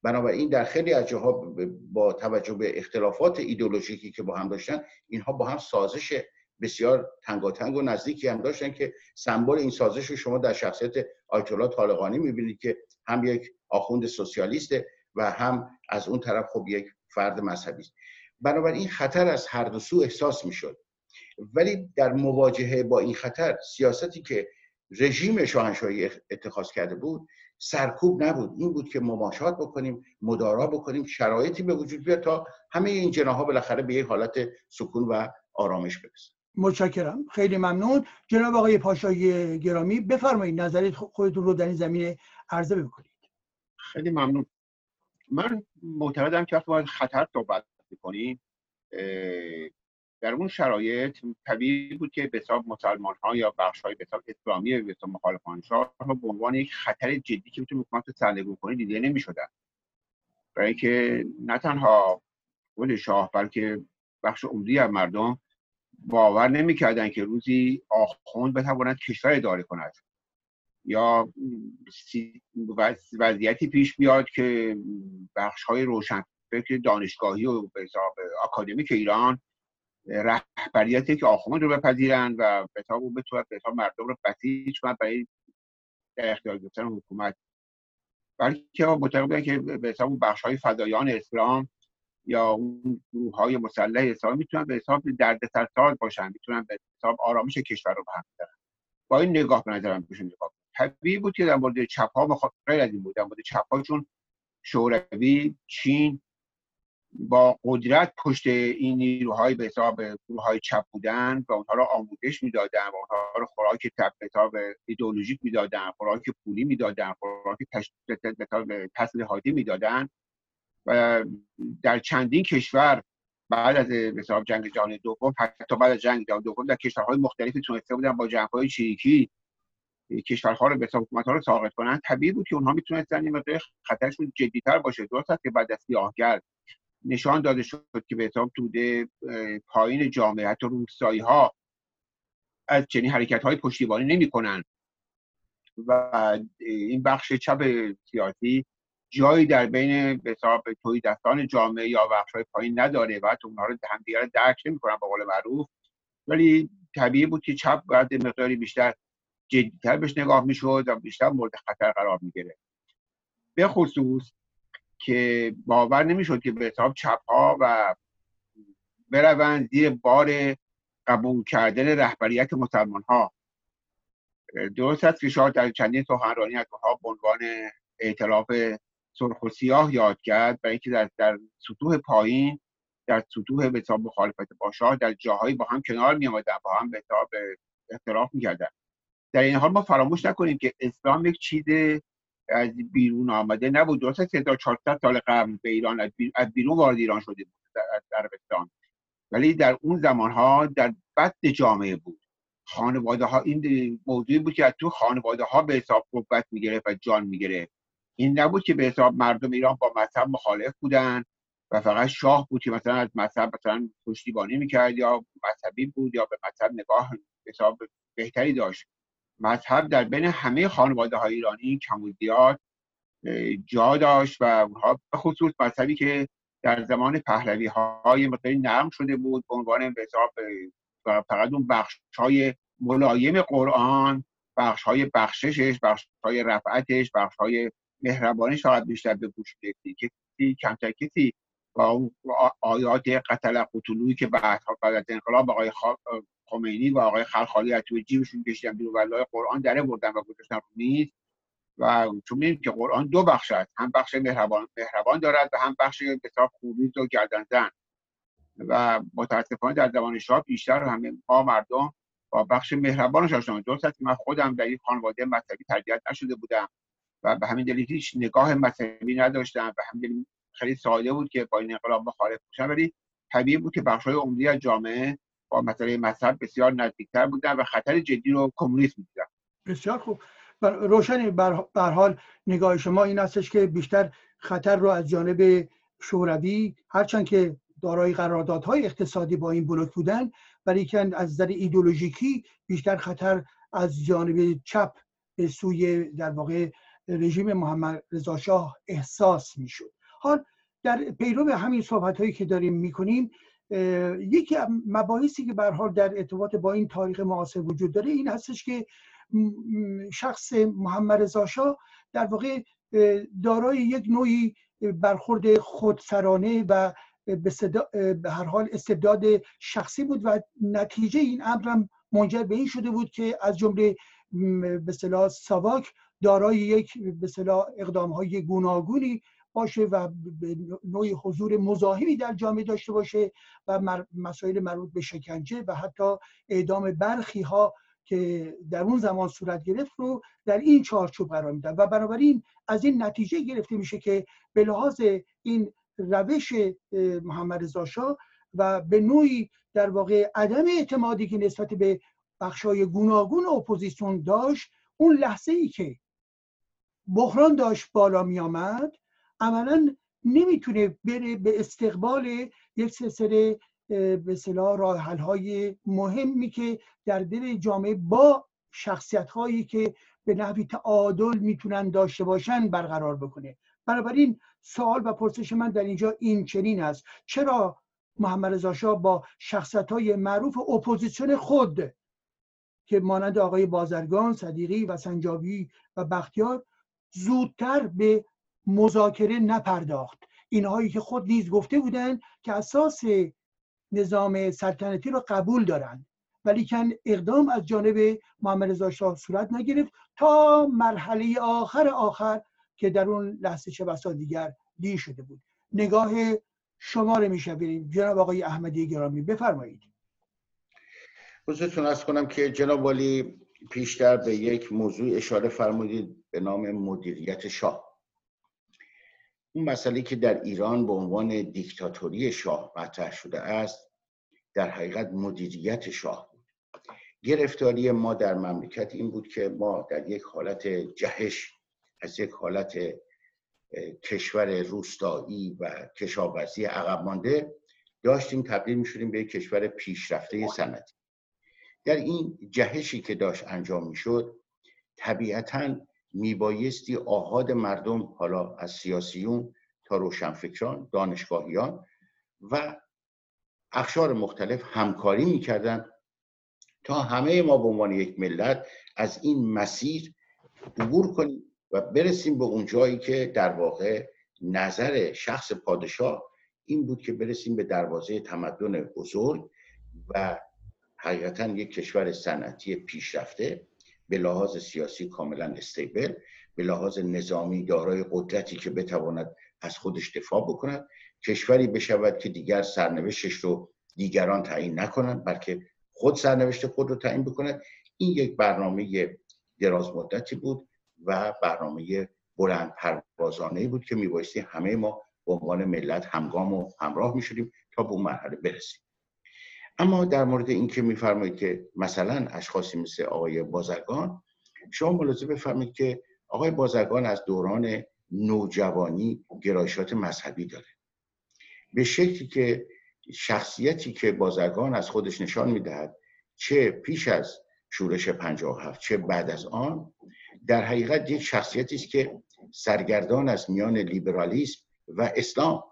بنابراین در خیلی از جاها با توجه به اختلافات ایدولوژیکی که با هم داشتن اینها با هم سازش بسیار تنگاتنگ و نزدیکی هم داشتن که سمبل این سازش رو شما در شخصیت آیت الله طالقانی می‌بینید که هم یک آخوند سوسیالیسته و هم از اون طرف خب یک فرد مذهبی است. بنابراین خطر از هر دو سو احساس می‌شد. ولی در مواجهه با این خطر سیاستی که رژیم شاهنشاهی اتخاذ کرده بود سرکوب نبود. این بود که مماشات بکنیم مدارا بکنیم شرایطی به وجود بیاد تا همه این جناها بالاخره به یک حالت سکون و آرامش برسن متشکرم. خیلی ممنون. جناب آقای پاشای گرامی بفرمایید نظرت خودتون رو در این زمینه عرضه بکنید. خیلی ممنون. من معتقدم که وقتی باید خطر صحبت کنیم در اون شرایط طبیعی بود که به حساب مسلمان ها یا بخش های به اسلامی به حساب مخالفان شاه به عنوان یک خطر جدی که می‌تونه حکومت سرنگون کنه دیده نمی شدن برای که نه تنها خود شاه بلکه بخش عمدی از مردم باور نمی‌کردن که روزی آخوند بتواند کشور اداره کند. یا وضعیتی پیش بیاد که بخش های روشن فکر دانشگاهی و اکادمیک ایران رهبریتی که آخوند رو بپذیرن و به بتواند به مردم رو بسیج کنند برای در اختیار گرفتن حکومت. بلکه معتقد که به حساب بخش های فدایان اسلام یا اون گروه های مسلح اسلامی می‌تونن به حساب درد سرساز باشن می‌تونن به حساب آرامش کشور رو به هم با این نگاه به نظرم بهشون نگاه طبیعی بود که در مورد چپ ها غیر از این بود در مورد چپ ها چون شوروی چین با قدرت پشت این نیروهای به حساب گروه های چپ بودن و اونها رو آموزش می‌دادن و اونها رو خوراک حساب ایدئولوژیک می‌دادن خوراک پولی می‌دادن خوراک تسلیحاتی می‌دادن. در چندین کشور بعد از حساب جنگ جهانی دوم حتی بعد از جنگ جهانی دوم در کشورهای مختلفی تونسته بودن با جنگهای چریکی کشورها رو به حکومت ها رو ساقط کنن. طبیعی بود که اونها می‌تونستن این مقدار خطرشون جدیتر باشه. درست است که بعد از سیاهگر نشان داده شد که به حساب توده پایین جامعه حتی روستایی ها از چنین حرکت های پشتیبانی نمی کنن و این بخش چپ سیاسی جایی در بین به حساب توی دستان جامعه یا بخش های پایین نداره. و حتی اونها رو همدیگر درک نمی‌کنن به قول معروف. ولی طبیعی بود که چپ باید مقداری بیشتر جدیتر بهش نگاه می‌شد و بیشتر مورد خطر قرار می‌گیره به خصوص که باور نمی‌شد که به حساب چپ ها و بروند زیر بار قبول کردن رهبریت مسلمان ها درست است که شاید در چندین سخنرانی از ها عنوان سرخ و سیاه یاد کرد برای اینکه در, در سطوح پایین در سطوح به حساب مخالفت با شاه در جاهایی با هم کنار می آمدن با هم به اختلاف می کردن. در این حال ما فراموش نکنیم که اسلام یک چیز از بیرون آمده نبود. درست است 1400 سال قبل به ایران از بیرون وارد ایران شده بود در عربستان. ولی در اون زمان ها در بد جامعه بود. خانواده ها این موضوعی بود که از تو خانواده ها به حساب قوت می‌گرفت و جان می‌گرفت. این نبود که به حساب مردم ایران با مذهب مخالف بودن و فقط شاه بود که مثلا از مذهب مثلا پشتیبانی می‌کرد یا مذهبی بود یا به مذهب نگاه حساب بهتری داشت. مذهب در بین همه خانواده های ایرانی کم و جا داشت و اونها به خصوص مذهبی که در زمان پهلوی های مقداری نرم شده بود به عنوان به حساب فقط اون بخش های ملایم قرآن بخش های بخششش بخش های رفعتش بخش های مهربانش فقط بیشتر به گوش کسی کمتر کسی اون آیات قتل قتلویی که بعدها بعد از انقلاب آقای خمینی و آقای خلخالی از توی جیبشون کشیدن بیرون و قرآن دره بردن و گذاشتن رو میز. و چون می‌دونیم که قرآن دو بخش است هم بخش مهربان مهربان دارد و هم بخش بسیار خوبی و گردنزن و متاسفانه در زمان شاه بیشتر همه ما مردم با بخش مهربانش آشنا درست است من خودم در این خانواده مذهبی تربیت نشده بودم. و به همین دلیل هیچ نگاه مذهبی نداشتم و همین دلیل خیلی ساده بود که با این انقلاب مخالف باشم ولی طبیعی بود که بخش‌های عمدی از جامعه با مسئله مذهب بسیار نزدیکتر بودن و خطر جدی رو کمونیسم دیدن. بسیار خوب. روشن بر حال نگاه شما این استش که بیشتر خطر رو از جانب شوروی هرچند که دارای قراردادهای اقتصادی با این بلوک بودن ولی که از نظر ایدولوژیکی بیشتر خطر از جانب چپ به سوی در واقع رژیم محمد رضا شاه احساس می‌شد. حال در پیرو همین صحبت هایی که داریم می‌کنیم یکی مباحثی که به حال در ارتباط با این تاریخ معاصر وجود داره این هستش که شخص محمد رضا شاه در واقع دارای یک نوعی برخورد خودسرانه و به هر حال استبداد شخصی بود و نتیجه این امر منجر به این شده بود که از جمله به اصطلاح ساواک دارای یک به اقدام های گوناگونی باشه و به نوعی حضور مزاحمی در جامعه داشته باشه و مسائل مربوط به شکنجه و حتی اعدام برخی ها که در اون زمان صورت گرفت رو در این چارچوب قرار میدن. و بنابراین از این نتیجه گرفته میشه که به لحاظ این روش محمد رضا و به نوعی در واقع عدم اعتمادی که نسبت به بخشای گوناگون اپوزیسیون داشت اون لحظه ای که بحران داشت بالا می آمد عملا نمی‌تونه بره به استقبال یک سلسله به صلاح راه های مهمی که در دل جامعه با شخصیت هایی که به نحوی تعادل می‌تونن داشته باشن برقرار بکنه. بنابراین سوال و پرسش من در اینجا این چنین است. چرا محمد رضا با شخصیت های معروف اپوزیسیون خود که مانند آقای بازرگان، صدیقی و سنجابی و بختیار زودتر به مذاکره نپرداخت. اینهایی که خود نیز گفته بودند که اساس نظام سلطنتی رو قبول دارند ولیکن اقدام از جانب محمد رضا شاه صورت نگرفت تا مرحله آخر آخر که در اون لحظه چه بسا دیگر دیر شده بود. نگاه شما رو می‌شویم جناب آقای احمدی گرامی بفرمایید. حضورتون از کنم که جناب والی پیشتر به یک موضوع اشاره فرمودید به نام مدیریت شاه. اون مسئله که در ایران به عنوان دیکتاتوری شاه مطرح شده است در حقیقت مدیریت شاه بود. گرفتاری ما در مملکت این بود که ما در یک حالت جهش از یک حالت کشور روستایی و کشاورزی عقب مانده داشتیم تبدیل می شدیم به یک کشور پیشرفته صنعتی در این جهشی که داشت انجام می شد طبیعتا میبایستی آهاد مردم حالا از سیاسیون تا روشنفکران دانشگاهیان و اخشار مختلف همکاری می‌کردن تا همه ما به عنوان یک ملت از این مسیر عبور کنیم و برسیم به اون جایی که در واقع نظر شخص پادشاه این بود که برسیم به دروازه تمدن بزرگ و حقیقتا یک کشور صنعتی پیشرفته به لحاظ سیاسی کاملا استیبل به لحاظ نظامی دارای قدرتی که بتواند از خودش دفاع بکند. کشوری بشود که دیگر سرنوشتش رو دیگران تعیین نکنند بلکه خود سرنوشت خود رو تعیین بکند. این یک برنامه دراز مدتی بود و برنامه بلند پروازانه بود که میبایستی همه ما به عنوان ملت همگام و همراه می‌شدیم تا به اون مرحله برسیم. اما در مورد اینکه میفرمایید که مثلا اشخاصی مثل آقای بازرگان شما ملاحظه بفرمایید که آقای بازرگان از دوران نوجوانی گرایشات مذهبی داره. به شکلی که شخصیتی که بازرگان از خودش نشان می‌دهد چه پیش از شورش 57 چه بعد از آن در حقیقت یک شخصیتی است که سرگردان از میان لیبرالیسم و اسلام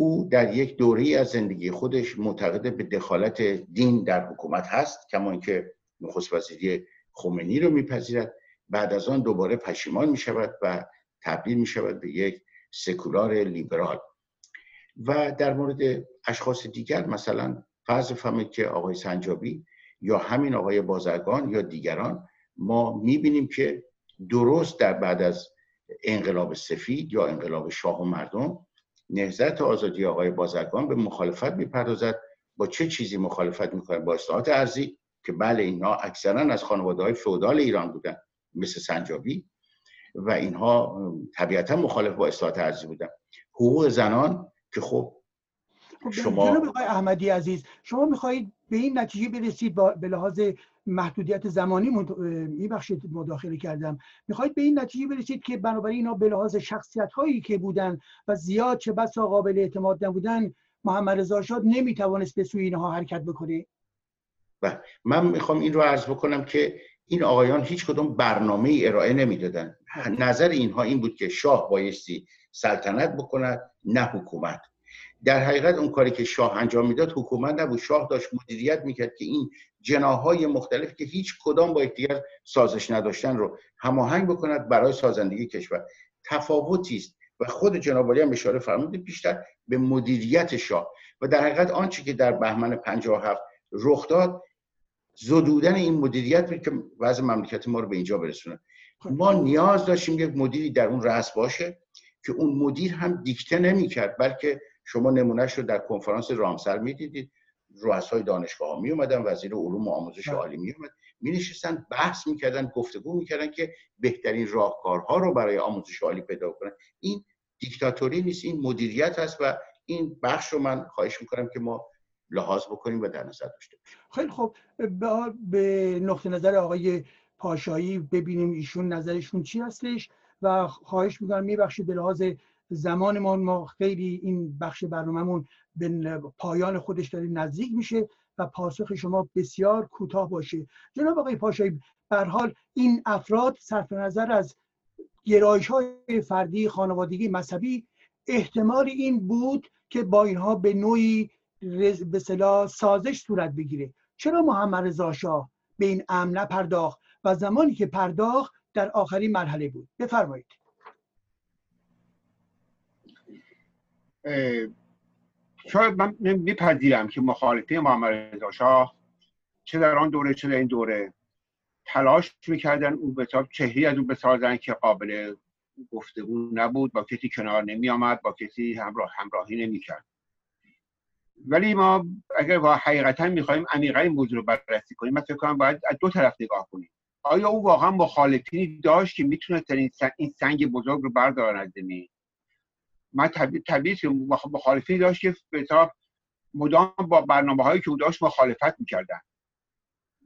او در یک دوره از زندگی خودش معتقد به دخالت دین در حکومت هست کما اینکه نخست وزیری خمینی رو میپذیرد. بعد از آن دوباره پشیمان می شود و تبدیل می شود به یک سکولار لیبرال. و در مورد اشخاص دیگر مثلا فرض فهمید که آقای سنجابی یا همین آقای بازرگان یا دیگران ما می‌بینیم که درست در بعد از انقلاب سفید یا انقلاب شاه و مردم نهزت آزادی آقای بازرگان به مخالفت می‌پردازد. با چه چیزی مخالفت می‌کنه؟ با اصلاحات ارزی که بله اینها اکثرا از خانواده های فودال ایران بودن مثل سنجابی و اینها طبیعتا مخالف با اصلاحات ارزی بودن. حقوق زنان که خب, خب، شما جناب آقای احمدی عزیز شما می‌خواهید به این نتیجه برسید با به لحاظ محدودیت زمانی میبخشید مداخله کردم. می‌خواهید به این نتیجه برسید که بنابراین اینا به لحاظ شخصیت هایی که بودن و زیاد چه بسا قابل اعتماد نبودن محمد رضا شاد نمی‌توانست به سوی اینها حرکت بکنه. و بله. من می‌خوام این رو عرض بکنم که این آقایان هیچ کدوم برنامه ای ارائه نمی‌دادن. نظر اینها این بود که شاه بایستی سلطنت بکند نه حکومت. در حقیقت اون کاری که شاه انجام می‌داد حکومت نبود. شاه داشت مدیریت می‌کرد که این جناهای مختلف که هیچ کدام با یکدیگر سازش نداشتن رو هماهنگ بکند برای سازندگی کشور. تفاوتی است و خود جناب هم اشاره فرمودید بیشتر به مدیریت شاه. و در حقیقت آنچه که در بهمن 57 رخ داد زدودن این مدیریت بود که وضع مملکت ما رو به اینجا برسونه. ما نیاز داشتیم یک مدیری در اون رأس باشه که اون مدیر هم دیکته نمی‌کرد بلکه شما نمونهش رو در کنفرانس رامسر می‌دیدید. رؤسای دانشگاه ها می اومدن وزیر علوم و آموزش بله. عالی می اومد می نشستن بحث می‌کردن گفتگو می‌کردن که بهترین راهکارها رو برای آموزش عالی پیدا کنن. این دیکتاتوری نیست این مدیریت هست و این بخش رو من خواهش می‌کنم که ما لحاظ بکنیم و در نظر داشته باشیم. خیلی خب به نقطه نظر آقای پاشایی ببینیم ایشون نظرشون چی هستش و خواهش می‌کنم میبخشید به لحاظ زمان ما خیلی این بخش برنامهمون به پایان خودش داره نزدیک میشه و پاسخ شما بسیار کوتاه باشه. جناب آقای پاشایی بر حال این افراد صرف نظر از گرایش های فردی خانوادگی مذهبی احتمال این بود که با اینها به نوعی به سازش صورت بگیره. چرا محمد رضا شاه به این امر نپرداخت و زمانی که پرداخت در آخرین مرحله بود؟ بفرمایید. شاید من میپذیرم که مخالفه محمد رضا شاه چه در آن دوره چه در این دوره تلاش می‌کردن او به چهری از او بسازن که قابل گفتگو نبود با کسی کنار نمی آمد با کسی همراه همراهی نمی‌کرد. ولی ما اگر حقیقتا می‌خوایم عمیقا این موضوع رو بررسی کنیم من فکر کنم باید از دو طرف نگاه کنیم. آیا او واقعا مخالفینی داشت که می‌تونه این سنگ بزرگ رو بردارن از زمین؟ من طبیعی که مخالفینی داشت که به مدام با برنامه هایی که او داشت مخالفت می‌کردن.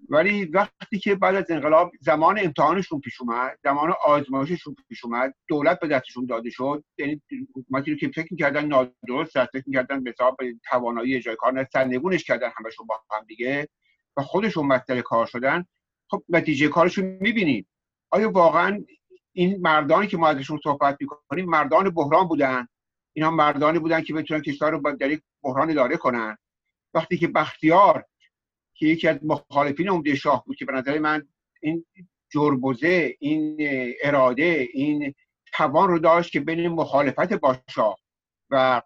ولی وقتی که بعد از انقلاب زمان امتحانشون پیش اومد زمان آزمایششون پیش اومد دولت به دستشون داده شد یعنی حکومتی رو که فکر می‌کردن نادرست فکر می‌کردن به حساب توانایی اجرای کار سرنگونش کردن همشون با هم دیگه و خودشون مسئله کار شدن. خب نتیجه کارشون می‌بینید. آیا واقعا این مردانی که ما ازشون صحبت می‌کنیم مردان بحران بودن؟ اینا مردانی بودن که بتونن کشور رو در یک بحران اداره کنن. وقتی که بختیار که یکی از مخالفین عمده شاه بود که به نظر من این جربوزه این اراده این توان رو داشت که بین مخالفت با شاه و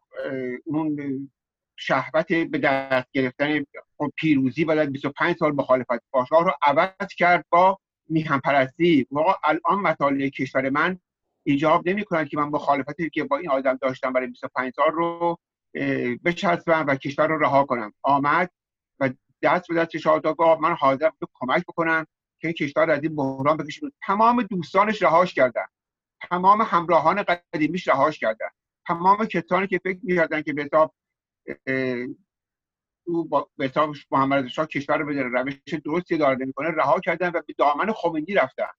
اون شهوت به دست گرفتن پیروزی بعد از 25 سال مخالفت با شاه رو عوض کرد با میهم پرستی الان مطالعه کشور من ایجاب نمی کنند که من مخالفتی که با این آدم داشتم برای 25 سال رو بچسبم و کشور رو رها کنم. آمد و دست به دست شاه من حاضر به کمک بکنم که این کشور از این بحران بکشید تمام دوستانش رهاش کردن. تمام همراهان قدیمیش رهاش کردن. تمام کسانی که فکر می‌کردن که به حساب او با به حساب محمد شاه کشور رو به روش درستی داره نمی‌کنه رها کردن و به دامن خمینی رفتن.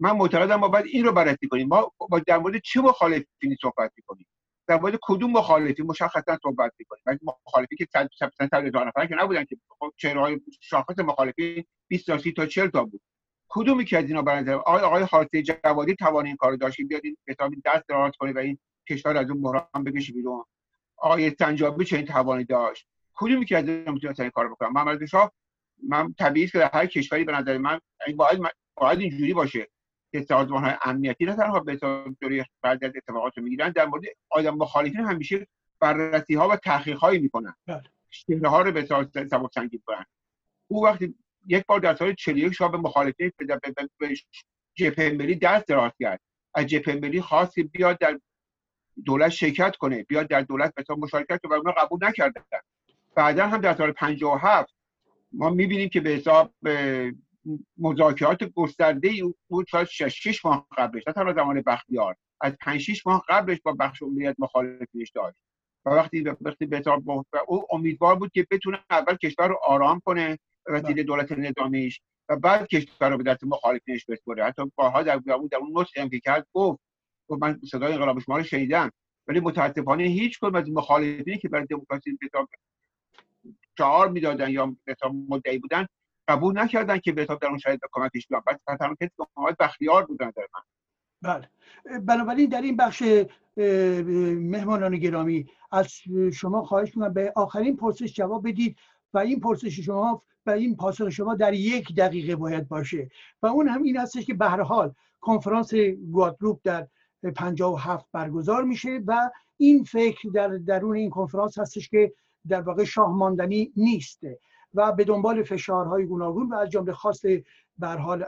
من معتقدم ما باید این رو بررسی کنیم. ما در مورد چه مخالفینی صحبت می‌کنیم؟ در مورد کدوم مخالفی مشخصا صحبت می‌کنیم؟ ولی مخالفی که صد صد هزار نفر که نبودن که. خب چهره شاخص مخالفی 20 تا 30 تا 40 تا بود. کدومی که از اینا برنده آقای آقای حارثه جوادی توان این کارو داشت؟ بیاد این دست دراز کنه و این کشور از اون بحران بکشه بیرون. آقای سنجابی چه این توانی داشت؟ کدومی که از اینا می‌تونه این کارو بکنه؟ محمد شاه من طبیعی که هر کشوری به نظر من باید باید اینجوری باشه. که سازمان های امنیتی نه تنها به دوری بعضی از اتفاقات می‌گیرن در مورد آدم مخالفین همیشه بررسی ها و تحقیق هایی می‌کنن. بله. چهره ها رو به سبب سنگین کنن او وقتی یک بار در سال 41 شاه به مخالفین به جبهه ملی دست دراز کرد. از جبهه ملی خواست که بیاد در دولت شرکت کنه بیاد در دولت به مشارکت و اونا قبول نکردن. بعدا هم در سال 57 ما می‌بینیم که به حساب مذاکرات گسترده ای بود شاید 6 ماه قبلش نه تنها زمان بختیار از 5 6 ماه قبلش با بخش عمومیت مخالفینش داشت و وقتی وقتی به او امیدوار بود که بتونه اول کشور رو آرام کنه وسیله بله. دولت نظامیش و بعد کشور رو به دست مخالفینش بسپره حتی بارها در اون در اون نطقی هم که کرد گفت گفت من صدای انقلاب شما رو شنیدم ولی متاسفانه هیچ کدوم از مخالفینی که برای دموکراسی شعار می‌دادن یا مدعی بودن قبول نکردن که بهتاب در اون شاید کمکش بیان بعد تنها کسی که بختیار بودن در من. بله. بنابراین در این بخش مهمانان گرامی از شما خواهش می‌کنم به آخرین پرسش جواب بدید و این پرسش شما و این پاسخ شما در یک دقیقه باید باشه. و اون هم این هستش که به هر حال کنفرانس گوادلوپ در 57 برگزار میشه و این فکر در درون این کنفرانس هستش که در واقع شاه ماندنی نیست و به دنبال فشارهای گوناگون و از جمله خواست بر حال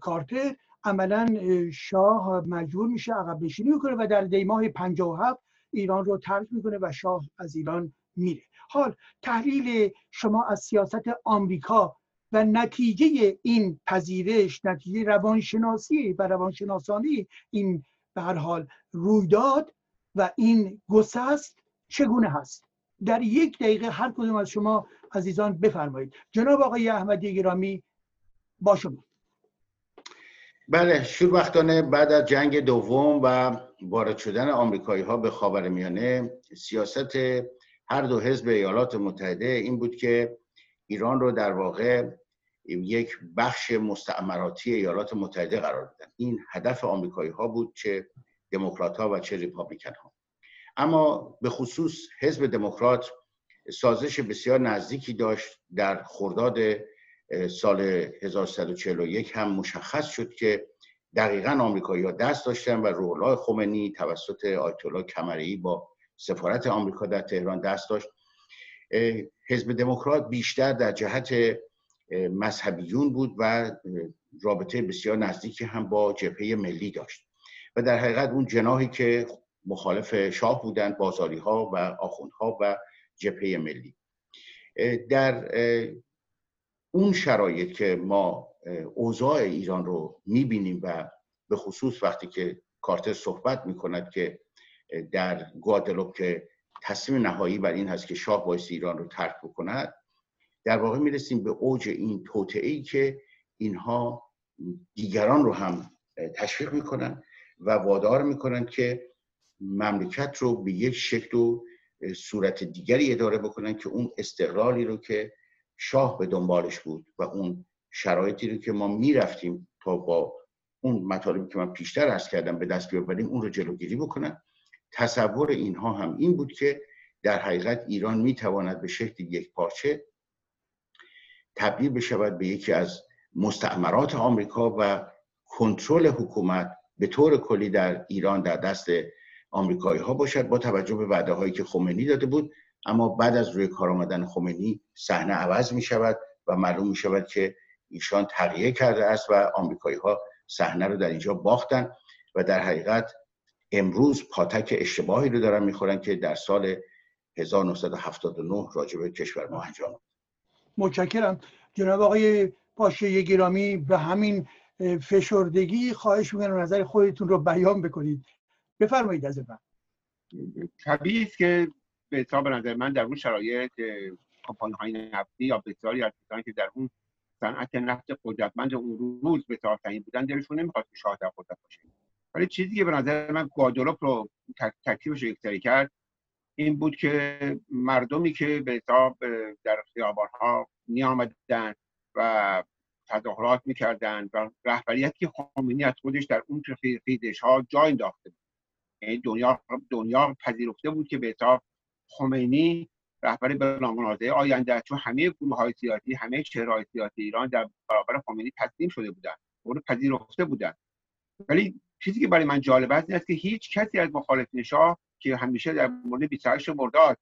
کارتر عملا شاه مجبور میشه عقب نشینی می‌کنه و در دی ماه 57 ایران رو ترک می‌کنه و شاه از ایران میره. حال تحلیل شما از سیاست آمریکا و نتیجه این پذیرش نتیجه روانشناسی و روانشناسانی این به حال رویداد و این گسست چگونه هست؟ در یک دقیقه هر کدوم از شما عزیزان بفرمایید. جناب آقای احمدی گرامی با شما. بله شوربختانه بعد از جنگ دوم و وارد شدن آمریکایی ها به خاورمیانه سیاست هر دو حزب ایالات متحده این بود که ایران رو در واقع یک بخش مستعمراتی ایالات متحده قرار بدن این هدف آمریکایی ها بود چه دموکرات ها و چه ریپابلیکن ها اما به خصوص حزب دموکرات سازش بسیار نزدیکی داشت در خرداد سال 1141 هم مشخص شد که دقیقا آمریکایی ها دست داشتن و روحالله خمینی توسط آیت الله با سفارت آمریکا در تهران دست داشت. حزب دموکرات بیشتر در جهت مذهبیون بود و رابطه بسیار نزدیکی هم با جبهه ملی داشت. و در حقیقت اون جناحی که مخالف شاه بودند بازاری ها و آخوندها و جبهه ملی. در اون شرایط که ما اوضاع ایران رو می‌بینیم و به خصوص وقتی که کارتر صحبت می‌کند که در گوادلوپ که تصمیم نهایی بر این هست که شاه باعث ایران رو ترک بکند در واقع می‌رسیم به اوج این توطعه که اینها دیگران رو هم تشویق می‌کنن و وادار می‌کنن که مملکت رو به یک شکل و صورت دیگری اداره بکنن که اون استقلالی رو که شاه به دنبالش بود و اون شرایطی رو که ما می‌رفتیم تا با اون مطالبی که من پیشتر ارز کردم به دست بیاوریم اون رو جلوگیری بکنن. تصور اینها هم این بود که در حقیقت ایران می‌تواند به شکل یک پارچه تبدیل بشود به یکی از مستعمرات آمریکا و کنترل حکومت به طور کلی در ایران در دست آمریکایی ها باشد با توجه به وعده هایی که خمینی داده بود اما بعد از روی کار آمدن خمینی صحنه عوض می شود و معلوم می شود که ایشان تغییر کرده است و آمریکایی ها صحنه رو در اینجا باختن و در حقیقت امروز پاتک اشتباهی رو دارن می‌خورن که در سال 1979 راجبه کشور ما انجام متشکرم. جناب آقای پاشه گرامی به همین فشردگی خواهش می‌کنم نظر خودتون رو بیان بکنید. بفرمایید از من طبیعی است که به حساب نظر من در اون شرایط کمپانی های نفتی یا بسیاری از کسانی که در اون صنعت نفت قدرتمند اون روز به ترین بودن دلشون نمی‌خواد که شاه در قدرت باشه. ولی چیزی که به نظر من گوادلوپ رو ترکیبش یکسری کرد این بود که مردمی که به حساب در خیابانها می آمدن و تظاهرات می‌کردن و رهبریت که خامنی از خودش در اون خیزش ها جا انداخته دنیا دنیا پذیرفته بود که به حساب خمینی رهبر بلامنازعه آینده چون همه گروه های سیاسی همه چهرهای سیاسی ایران در برابر خمینی تسلیم شده بودن اون پذیرفته بودن ولی چیزی که برای من جالب است این است که هیچ کسی از مخالفین شاه که همیشه در مورد 28 مرداد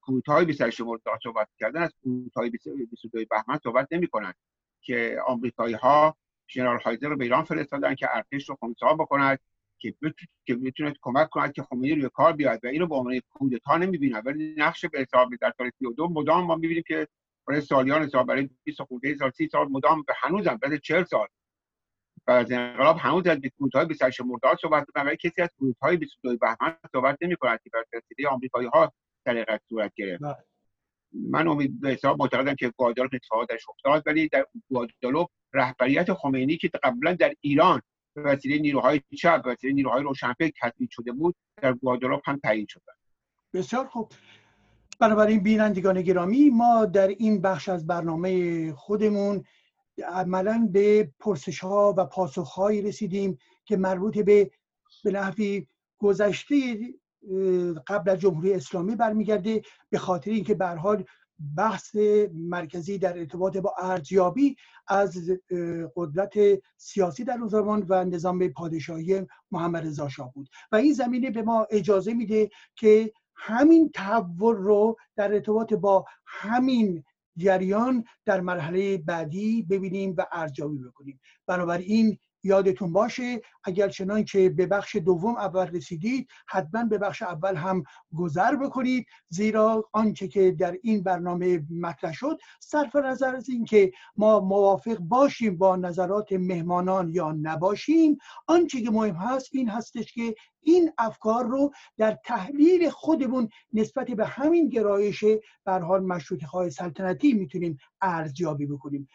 کوتاه 28 مرداد صحبت کردن از کوتاه 22 بهمن صحبت نمی کنند که آمریکایی ها ژنرال هایزر رو به ایران فرستادن که ارتش رو خونسا بکند. که که بتونه کمک کند که خمینی روی کار بیاد و اینو به عنوان کودتا نمی‌بینن ولی نقش به حساب در سال 32 مدام ما می‌بینیم که برای سالیان سال برای 20 خورده سال 30 سال مدام به هنوزم بعد 40 سال. بعد از انقلاب هنوز از کودتای 28 مرداد صحبت ولی کسی از کودتای 22 بهمن صحبت نمی‌کند که بر رسیده آمریکایی ها در صورت گرفت. بله. من امید به حساب معتقدم که گوادالوپ اتفاقات درش افتاد ولی در گوادالوپ رهبریت خمینی که قبلا در ایران به وسیله نیروهای چپ به وسیله نیروهای روشنفکر تثبیت شده بود در گوادالوپ هم تعیین شد بسیار خوب. بنابراین بینندگان گرامی ما در این بخش از برنامه خودمون عملا به پرسش ها و پاسخ هایی رسیدیم که مربوط به به نحوی گذشته قبل از جمهوری اسلامی برمیگرده به خاطر اینکه به حال بحث مرکزی در ارتباط با ارزیابی از قدرت سیاسی در اون زمان و نظام پادشاهی محمد رضا شاه بود. و این زمینه به ما اجازه میده که همین تحول رو در ارتباط با همین جریان در مرحله بعدی ببینیم و ارزیابی بکنیم. بنابراین یادتون باشه اگر چنان که به بخش دوم اول رسیدید حتما به بخش اول هم گذر بکنید. زیرا آنچه که در این برنامه مطرح شد صرف نظر از اینکه ما موافق باشیم با نظرات مهمانان یا نباشیم آنچه که مهم هست این هستش که این افکار رو در تحلیل خودمون نسبت به همین گرایش بر حال مشروط خواهی سلطنتی می‌تونیم ارزیابی بکنیم.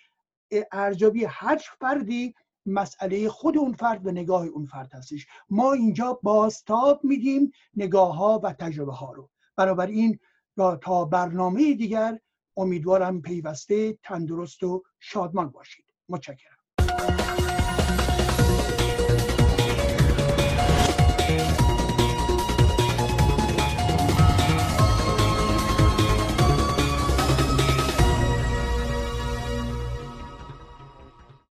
ارزیابی هر فردی مسئله خود اون فرد و نگاه اون فرد هستش. ما اینجا بازتاب میدیم نگاه ها و تجربه ها رو. بنابراین تا برنامه دیگر امیدوارم پیوسته تندرست و شادمان باشید. متشکرم.